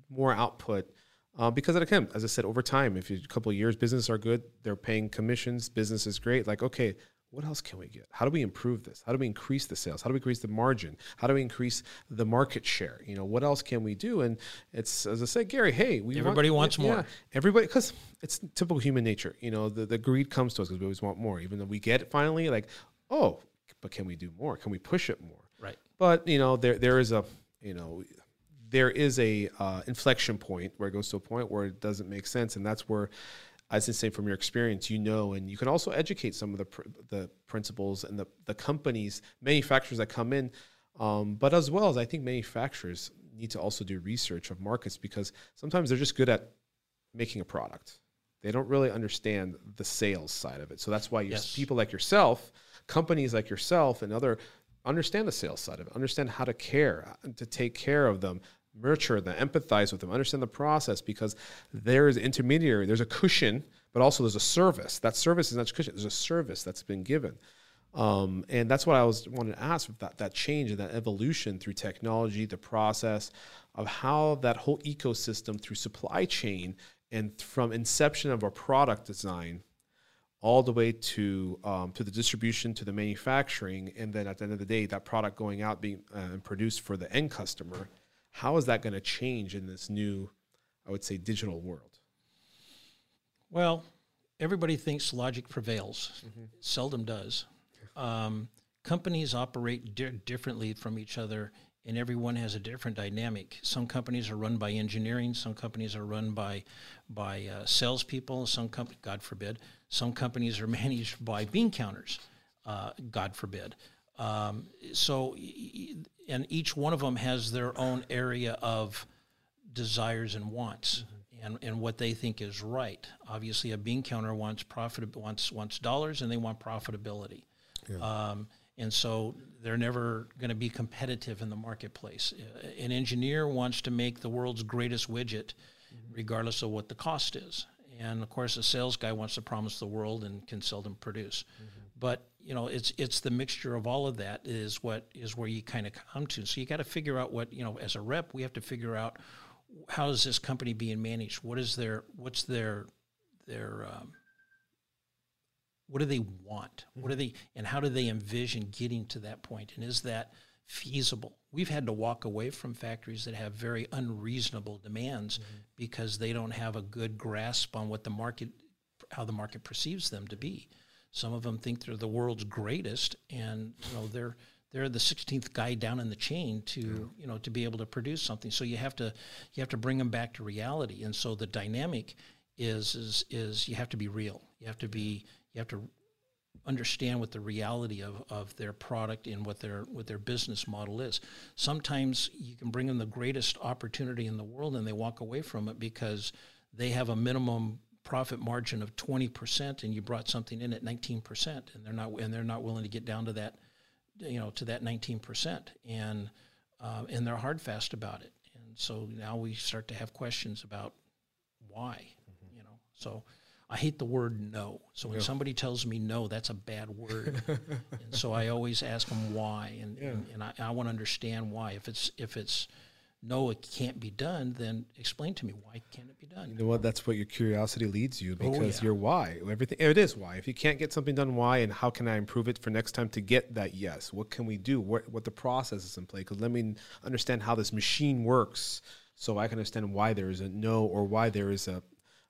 more output uh, because it again, as I said, over time, if you, a couple of years, business are good, they're paying commissions, business is great. Like, okay, what else can we get? How do we improve this? How do we increase the sales? How do we increase the margin? How do we increase the market share? You know, what else can we do? And it's as I said, Gary, hey, we everybody want, wants more. Yeah, everybody, because it's typical human nature. You know, the, the greed comes to us because we always want more. Even though we get it finally, like, oh, but can we do more? Can we push it more? Right. But you know, there there is a you know there is a uh, inflection point where it goes to a point where it doesn't make sense, and that's where as I say from your experience, you know, and you can also educate some of the pr- the principals and the the companies, manufacturers that come in, um, but as well as I think manufacturers need to also do research of markets because sometimes they're just good at making a product. They don't really understand the sales side of it. So that's why yes. people like yourself, companies like yourself, and other understand the sales side of it, understand how to care, and to take care of them, nurture them, empathize with them, understand the process because there is intermediary, there's a cushion, but also there's a service. That service is not just cushion, there's a service that's been given. Um, and that's what I was wanted to ask that, that change and that evolution through technology, the process of how that whole ecosystem through supply chain and from inception of a product design all the way to um, to the distribution to the manufacturing and then at the end of the day that product going out being uh, produced for the end customer how is that going to change in this new, I would say, digital world? Well, everybody thinks logic prevails. Mm-hmm. Seldom does. Um, companies operate di- differently from each other, and everyone has a different dynamic. Some companies are run by engineering. Some companies are run by by uh, salespeople. Some companies, God forbid, some companies are managed by bean counters. Uh, God forbid. Um, so, and each one of them has their own area of desires and wants. Mm-hmm. And, and what they think is right. Obviously, a bean counter wants profit wants wants dollars, and they want profitability. Yeah. Um, and so they're never going to be competitive in the marketplace. An engineer wants to make the world's greatest widget, mm-hmm. regardless of what the cost is. And of course, a sales guy wants to promise the world and can seldom produce. Mm-hmm. But you know, it's it's the mixture of all of that is what is where you kind of come to. So you got to figure out what you know as a rep. We have to figure out how is this company being managed. What is their what's their their um, what do they want? What do they and how do they envision getting to that point? And is that feasible? We've had to walk away from factories that have very unreasonable demands mm-hmm. because they don't have a good grasp on what the market how the market perceives them to be. Some of them think they're the world's greatest, and you know they're they're the 16th guy down in the chain to yeah. you know to be able to produce something. So you have to you have to bring them back to reality. And so the dynamic is is is you have to be real. You have to be you have to understand what the reality of, of their product and what their what their business model is. Sometimes you can bring them the greatest opportunity in the world and they walk away from it because they have a minimum profit margin of 20% and you brought something in at 19% and they're not and they're not willing to get down to that you know to that 19% and uh, and they're hard fast about it and so now we start to have questions about why mm-hmm. you know so I hate the word no. So when yeah. somebody tells me no, that's a bad word. and so I always ask them why, and yeah. and, and, I, I want to understand why. If it's if it's no, it can't be done, then explain to me why can't it be done? You know what? That's what your curiosity leads you because oh, yeah. your why. Everything it is why. If you can't get something done, why, and how can I improve it for next time to get that yes? What can we do? What what the process is in play? Because let me understand how this machine works, so I can understand why there is a no or why there is a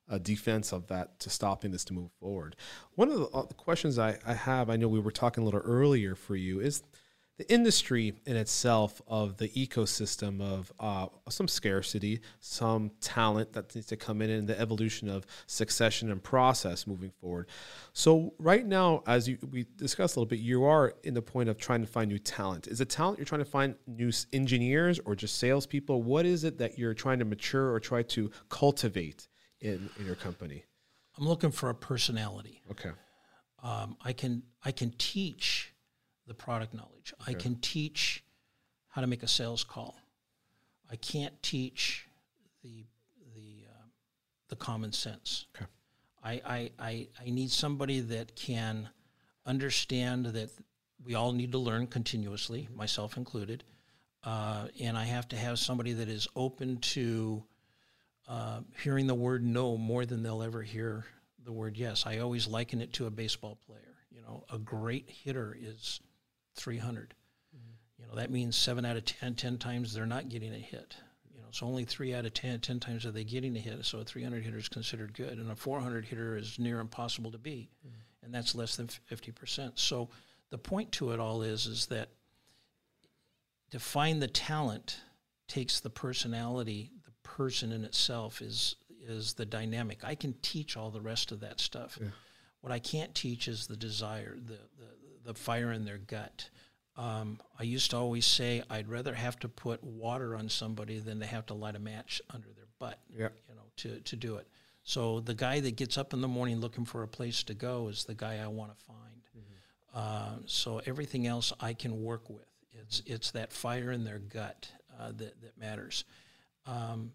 a defense of that to stopping this to move forward. One of the, uh, questions I, I have, I know we were talking a little earlier for you, is the industry in itself of the ecosystem of uh, some scarcity, some talent that needs to come in, and the evolution of succession and process moving forward. So, right now, as you, we discussed a little bit, you are in the point of trying to find new talent. Is it talent you're trying to find new engineers or just salespeople? What is it that you're trying to mature or try to cultivate in, in your company? I'm looking for a personality. Okay. Um, I can I can teach the product knowledge. Okay. I can teach how to make a sales call. I can't teach the the uh, the common sense. Okay. I, I, I, I need somebody that can understand that we all need to learn continuously, myself included. Uh, and I have to have somebody that is open to uh, hearing the word no more than they'll ever hear the word yes. I always liken it to a baseball player. You know, a great hitter is 300. Mm-hmm. You know, that means seven out of 10, 10 times they're not getting a hit. You know, so only three out of 10, 10 times are they getting a hit. So a 300 hitter is considered good, and a 400 hitter is near impossible to be, mm-hmm. and that's less than 50%. So the point to it all is, is that to find the talent takes the personality the person in itself is is the dynamic. I can teach all the rest of that stuff. Yeah. What I can't teach is the desire, the the, the fire in their gut. Um, I used to always say I'd rather have to put water on somebody than to have to light a match under their butt. Yeah. You know, to to do it. So the guy that gets up in the morning looking for a place to go is the guy I want to find. Mm-hmm. Uh, so everything else I can work with. It's it's that fire in their gut uh, that that matters. Um,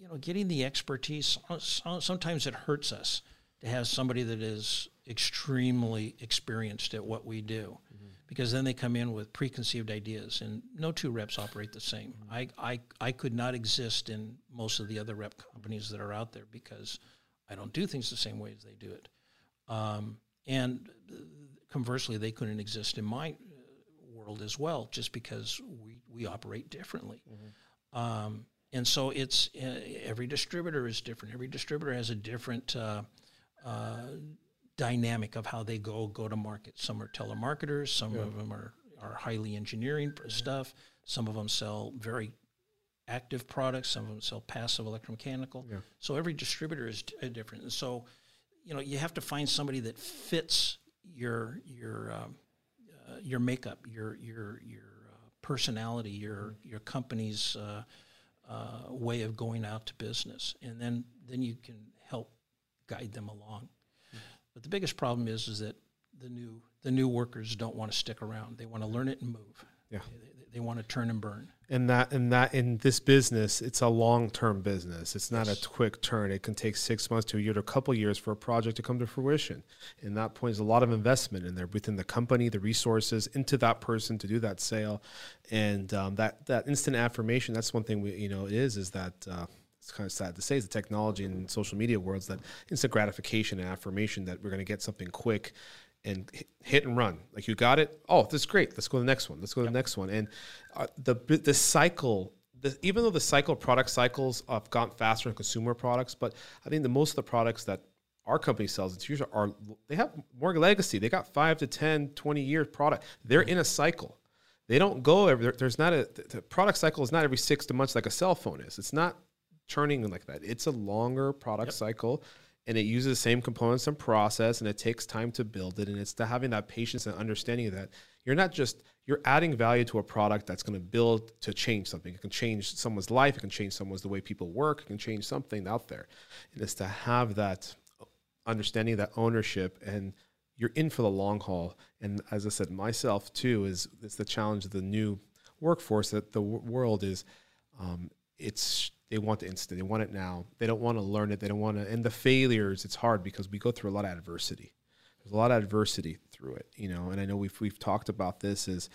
you know, getting the expertise, sometimes it hurts us to have somebody that is extremely experienced at what we do mm-hmm. because then they come in with preconceived ideas and no two reps operate the same. Mm-hmm. I, I, I could not exist in most of the other rep companies that are out there because I don't do things the same way as they do it. Um, and conversely, they couldn't exist in my uh, world as well just because we, we operate differently. Mm-hmm. Um, and so it's uh, every distributor is different. Every distributor has a different uh, uh, dynamic of how they go go to market. Some are telemarketers. Some yeah. of them are are highly engineering mm-hmm. stuff. Some of them sell very active products. Some of them sell passive electromechanical. Yeah. So every distributor is d- uh, different. And so, you know, you have to find somebody that fits your your um, uh, your makeup, your your your uh, personality, your mm-hmm. your company's uh, way of going out to business, and then then you can guide them along. Mm-hmm. But the biggest problem is is that the new the new workers don't want to stick around. They want to learn it and move. Yeah. They, they want to turn and burn. And that and that in this business, it's a long term business. It's not yes. a quick turn. It can take six months to a year to a couple years for a project to come to fruition. And that point is a lot of investment in there within the company, the resources into that person to do that sale, and um, that that instant affirmation. That's one thing we you know it is is that. Uh, it's kind of sad to say, is the technology and social media worlds that instant gratification and affirmation that we're going to get something quick and hit and run. Like you got it. Oh, this is great. Let's go to the next one. Let's go to yep. the next one. And uh, the the cycle. The, even though the cycle product cycles have gone faster in consumer products, but I think the most of the products that our company sells it's usually are they have more legacy. They got five to 10, 20 year product. They're mm-hmm. in a cycle. they don't go every. There's not a the product cycle is not every six to months like a cell phone is. It's not churning like that. It's a longer product yep. cycle, and it uses the same components and process, and it takes time to build it. And it's to having that patience and understanding that you're not just you're adding value to a product that's going to build to change something. It can change someone's life. It can change someone's the way people work. It can change something out there. And it's to have that understanding, that ownership, and you're in for the long haul. And as I said, myself too is it's the challenge of the new workforce that the w- world is. Um, it's they want the instant. They want it now. They don't want to learn it. They don't want to. And the failures, it's hard because we go through a lot of adversity. There's a lot of adversity through it, you know. And I know we've we've talked about this is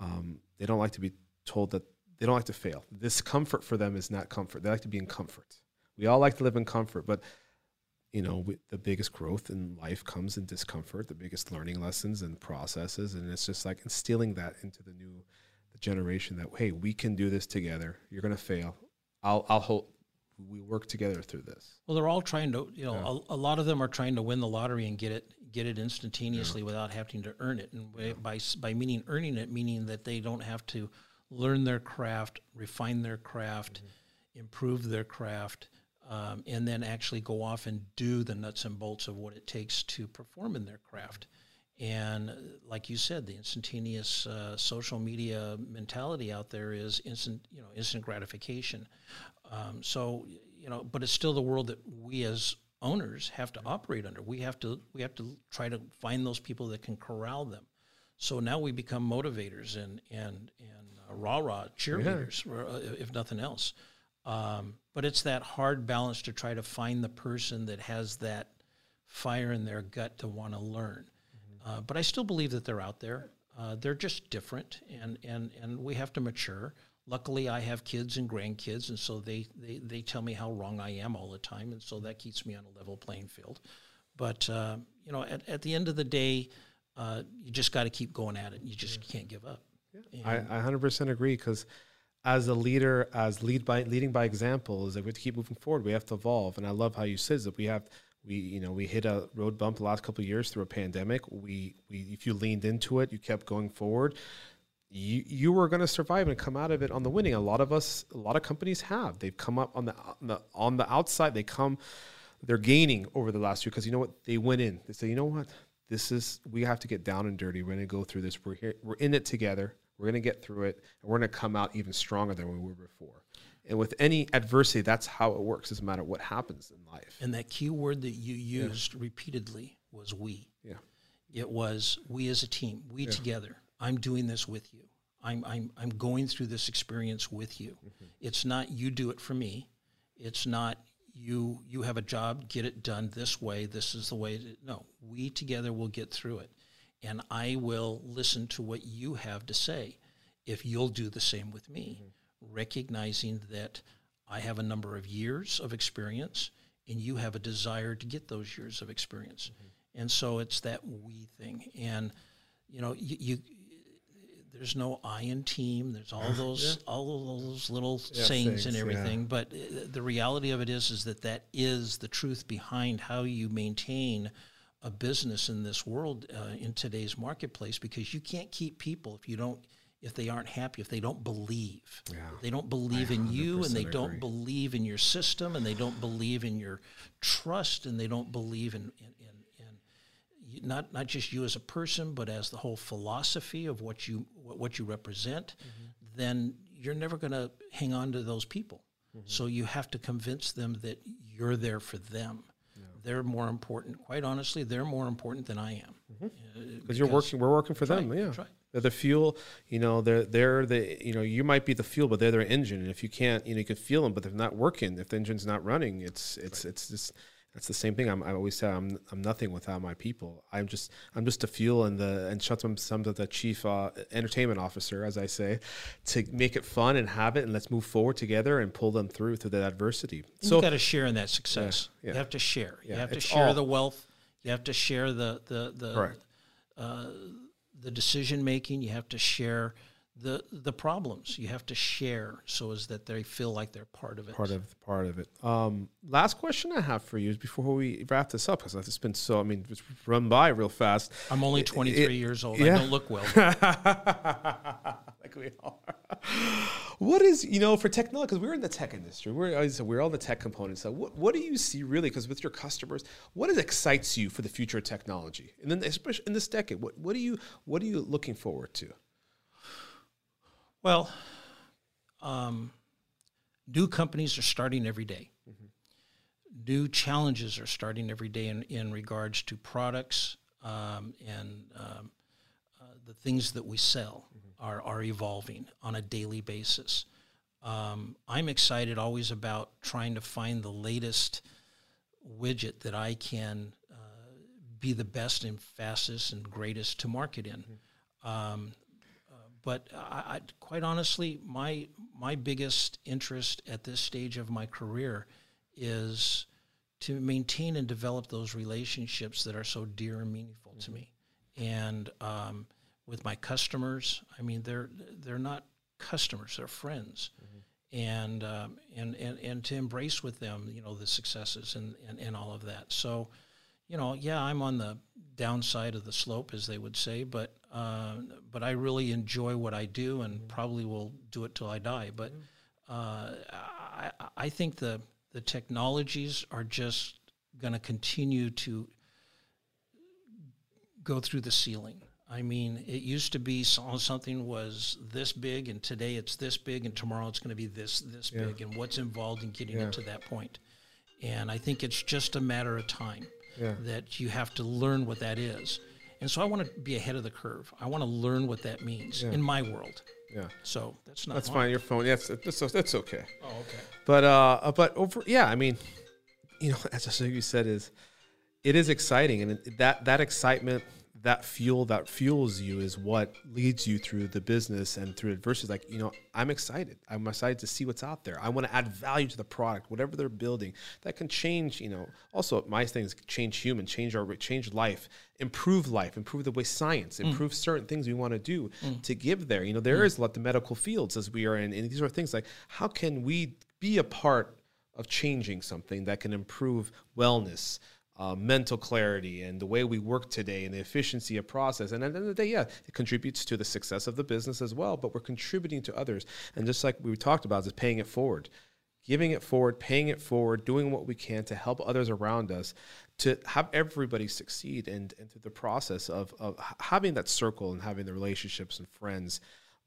um, they don't like to be told that they don't like to fail. This comfort for them is not comfort. They like to be in comfort. We all like to live in comfort, but you know, we, the biggest growth in life comes in discomfort, the biggest learning lessons and processes, and it's just like instilling that into the new the generation that hey, we can do this together. You're gonna fail. I'll I'll hold. We work together through this. Well, they're all trying to, you know, yeah. a, a, lot of them are trying to win the lottery and get it get it instantaneously yeah. without having to earn it. And yeah. by by meaning earning it, meaning that they don't have to learn their craft, refine their craft, mm-hmm. improve their craft um, and then actually go off and do the nuts and bolts of what it takes to perform in their craft. And like you said, the instantaneous uh, social media mentality out there is instant, you know, instant gratification. Um, so, you know, but it's still the world that we as owners have to operate under. We have to we have to try to find those people that can corral them. So now we become motivators and and and uh, rah rah cheerleaders, yeah. Uh, if nothing else. Um, but it's that hard balance to try to find the person that has that fire in their gut to want to learn. Uh, but I still believe that they're out there. Uh, they're just different, and, and, and we have to mature. Luckily, I have kids and grandkids, and so they, they, they tell me how wrong I am all the time, and so that keeps me on a level playing field. But uh, you know, at, at the end of the day, uh, you just got to keep going at it. You just yeah. can't give up. Yeah. I, I 100% agree because – as a leader, as lead by leading by example, is that we have to keep moving forward. We have to evolve, and I love how you said that we have we you know we hit a road bump the last couple of years through a pandemic. We we if you leaned into it, you kept going forward. You you were going to survive and come out of it on the winning. A lot of us, a lot of companies have. They've come up on the on the, on the outside. They come, they're gaining over the last year because you know what they went in. They say, you know what, this is we have to get down and dirty. We're going to go through this. We're here. We're in it together we're going to get through it, and we're going to come out even stronger than we were before. And with any adversity, that's how it works. Doesn't matter what happens in life. And that key word that you used yeah. repeatedly was "we." Yeah. It was we as a team, we yeah. together. I'm doing this with you. I'm I'm I'm going through this experience with you. Mm-hmm. It's not you do it for me. It's not you you have a job, get it done this way. This is the way. To, no, we together will get through it and I will listen to what you have to say if you'll do the same with me, mm-hmm. Recognizing that I have a number of years of experience and you have a desire to get those years of experience. Mm-hmm. And so it's that we thing. And, you know, you, you there's no I in team. There's all those yeah. all those little yeah, sayings and everything. Yeah. But uh, the reality of it is, is that that is the truth behind how you maintain a business in this world uh, in today's marketplace because you can't keep people if you don't if they aren't happy if they don't believe yeah. they don't believe in you and they agree. don't believe in your system and they don't believe in your trust and they don't believe in, in, in, in not not just you as a person but as the whole philosophy of what you what, you represent mm-hmm. then you're never going to hang on to those people mm-hmm. so you have to convince them that you're there for them they're more important. Quite honestly, they're more important than I am. Mm-hmm. Because you're working, we're working for them. Yeah, they're the fuel. You know, they're they're the you know you might be the fuel, but they're their engine. And if you can't, you know, you can feel them, but they're not working. If the engine's not running, it's it's right. it's just that's the same thing. I'm, I always say I'm, I'm nothing without my people. I'm just I'm just a fuel and the and shut them some of the chief uh, entertainment officer, as I say, to make it fun and have it, and let's move forward together and pull them through through that adversity. So you got to share in that success. Yeah, yeah. You have to share. You have to share all, the wealth. You have to share the the the. Uh, the decision making. You have to share the the problems you have to share so as that they feel like they're part of it. part of part of it. Um, last question I have for you is before we wrap this up because it's been so. I mean, it's run by real fast. I'm only 23 years old. yeah. I don't look well. like we are. What is you know for technology? Because we're in the tech industry. We're we're all the tech components. So what what do you see really? Because with your customers, what is excites you for the future of technology? And then especially in this decade, what what are you what are you looking forward to? Well, um, new companies are starting every day. New challenges are starting every day in, in regards to products um, and um, uh, the things that we sell are, are evolving on a daily basis. Um, I'm excited always about trying to find the latest widget that I can uh, be the best and fastest and greatest to market in. Um, but I, I, quite honestly, my my biggest interest at this stage of my career is to maintain and develop those relationships that are so dear and meaningful to me. And um, with my customers, I mean, they're they're not customers; they're friends. And, um, and and and to embrace with them, you know, the successes and, and, and all of that. So, you know, yeah, I'm on the downside of the slope, as they would say, but uh, but I really enjoy what I do, and probably will do it till I die. But uh, I, I think the the technologies are just going to continue to go through the ceiling. I mean, it used to be something was this big, and today it's this big, and tomorrow it's going to be this this Yeah. big, and what's involved in getting Yeah. it to that point. And I think it's just a matter of time Yeah. that you have to learn what that is. And so I want to be ahead of the curve. I want to learn what that means in my world. Yeah, So that's not that's mine. fine. Your phone. Yes, that's that's okay. Oh, okay. But uh, but over yeah, I mean, you know, as I you said, is it is exciting, and that that excitement, that fuel that fuels you is what leads you through the business and through adversity. Like you know, I'm excited. I'm excited to see what's out there. I want to add value to the product, whatever they're building that can change. You know, also my things change human, change our change life, improve life, improve the way science, mm. improve certain things we want to do mm. to give there. You know, there mm. is a lot the medical fields as we are in, and these are things like how can we be a part of changing something that can improve wellness, uh, mental clarity, and the way we work today, and the efficiency of process. And at the end of the day, yeah, it contributes to the success of the business as well. But we're contributing to others, and just like we talked about, is paying it forward, giving it forward, paying it forward, doing what we can to help others around us. To have everybody succeed and, and through the process of, of having that circle and having the relationships and friends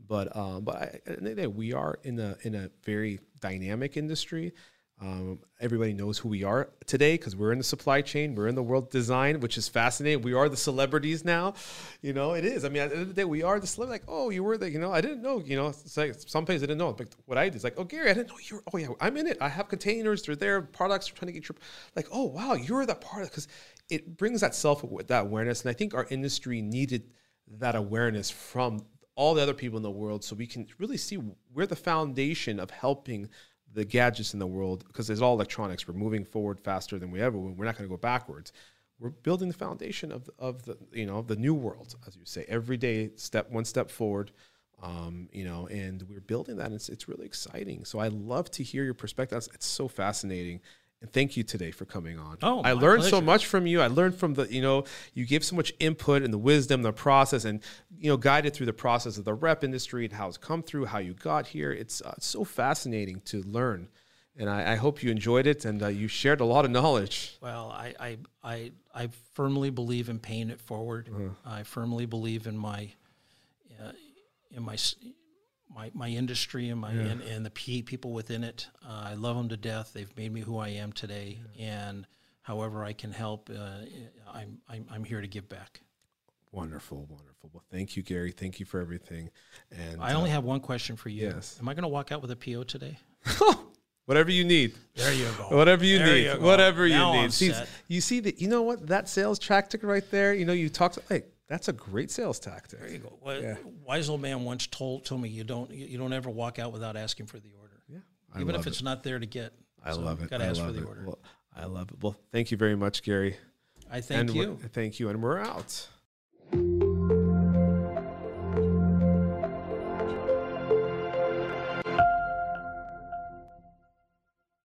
but um, but I, we are in a in a very dynamic industry. Um, everybody knows who we are today because we're in the supply chain, we're in the world design, which is fascinating. We are the celebrities now, you know. It is. I mean, at the end of the day, we are the celebrity. Like, oh, you were the, you know, I didn't know, you know. It's like some places I didn't know. But what I did is like, oh, Gary, I didn't know you were. Oh yeah, I'm in it. I have containers. They're there. Products. We're trying to get your, like, oh wow, you're that part because it brings that self that awareness, and I think our industry needed that awareness from all the other people in the world so we can really see we're the foundation of helping the gadgets in the world because it's all electronics. We're moving forward faster than we ever we're not going to go backwards. We're building the foundation of, of the you know the new world as you say. Every day step one step forward um, you know and we're building that. It's, it's really exciting. So i love to hear your perspective. It's, so fascinating thank you today for coming on. Oh, i learned so much from you. I learned from the you know you gave so much input and the wisdom the process and you know guided through the process of the rep industry and how it's come through how you got here. It's, uh, so fascinating to learn and I, I hope you enjoyed it and uh, you shared a lot of knowledge. Well, I, I, I, I firmly believe in paying it forward. I firmly believe in my, uh, in my, my, my industry and my and, and the pe- people within it. Uh, I love them to death. They've made me who I am today. And however I can help, uh, I'm, I'm, I'm here to give back. wonderful wonderful well thank you gary thank you for everything and I only have one question for you. yes. Am I going to walk out with a PO today? whatever you need There you go. Whatever you There need, you whatever you Now I'm need. See, you see that you know what that sales tactic right there. You know, you talked. Hey, that's a great sales tactic. There you go. Well, Yeah. Wise old man once told told me you don't you you don't ever walk out without asking for the order. Yeah, I even love if it's not there to get. I So love it. Got to I ask love for the it. order. Well, I love it. Well, thank you very much, Gary. I thank and you. Thank you, and we're out.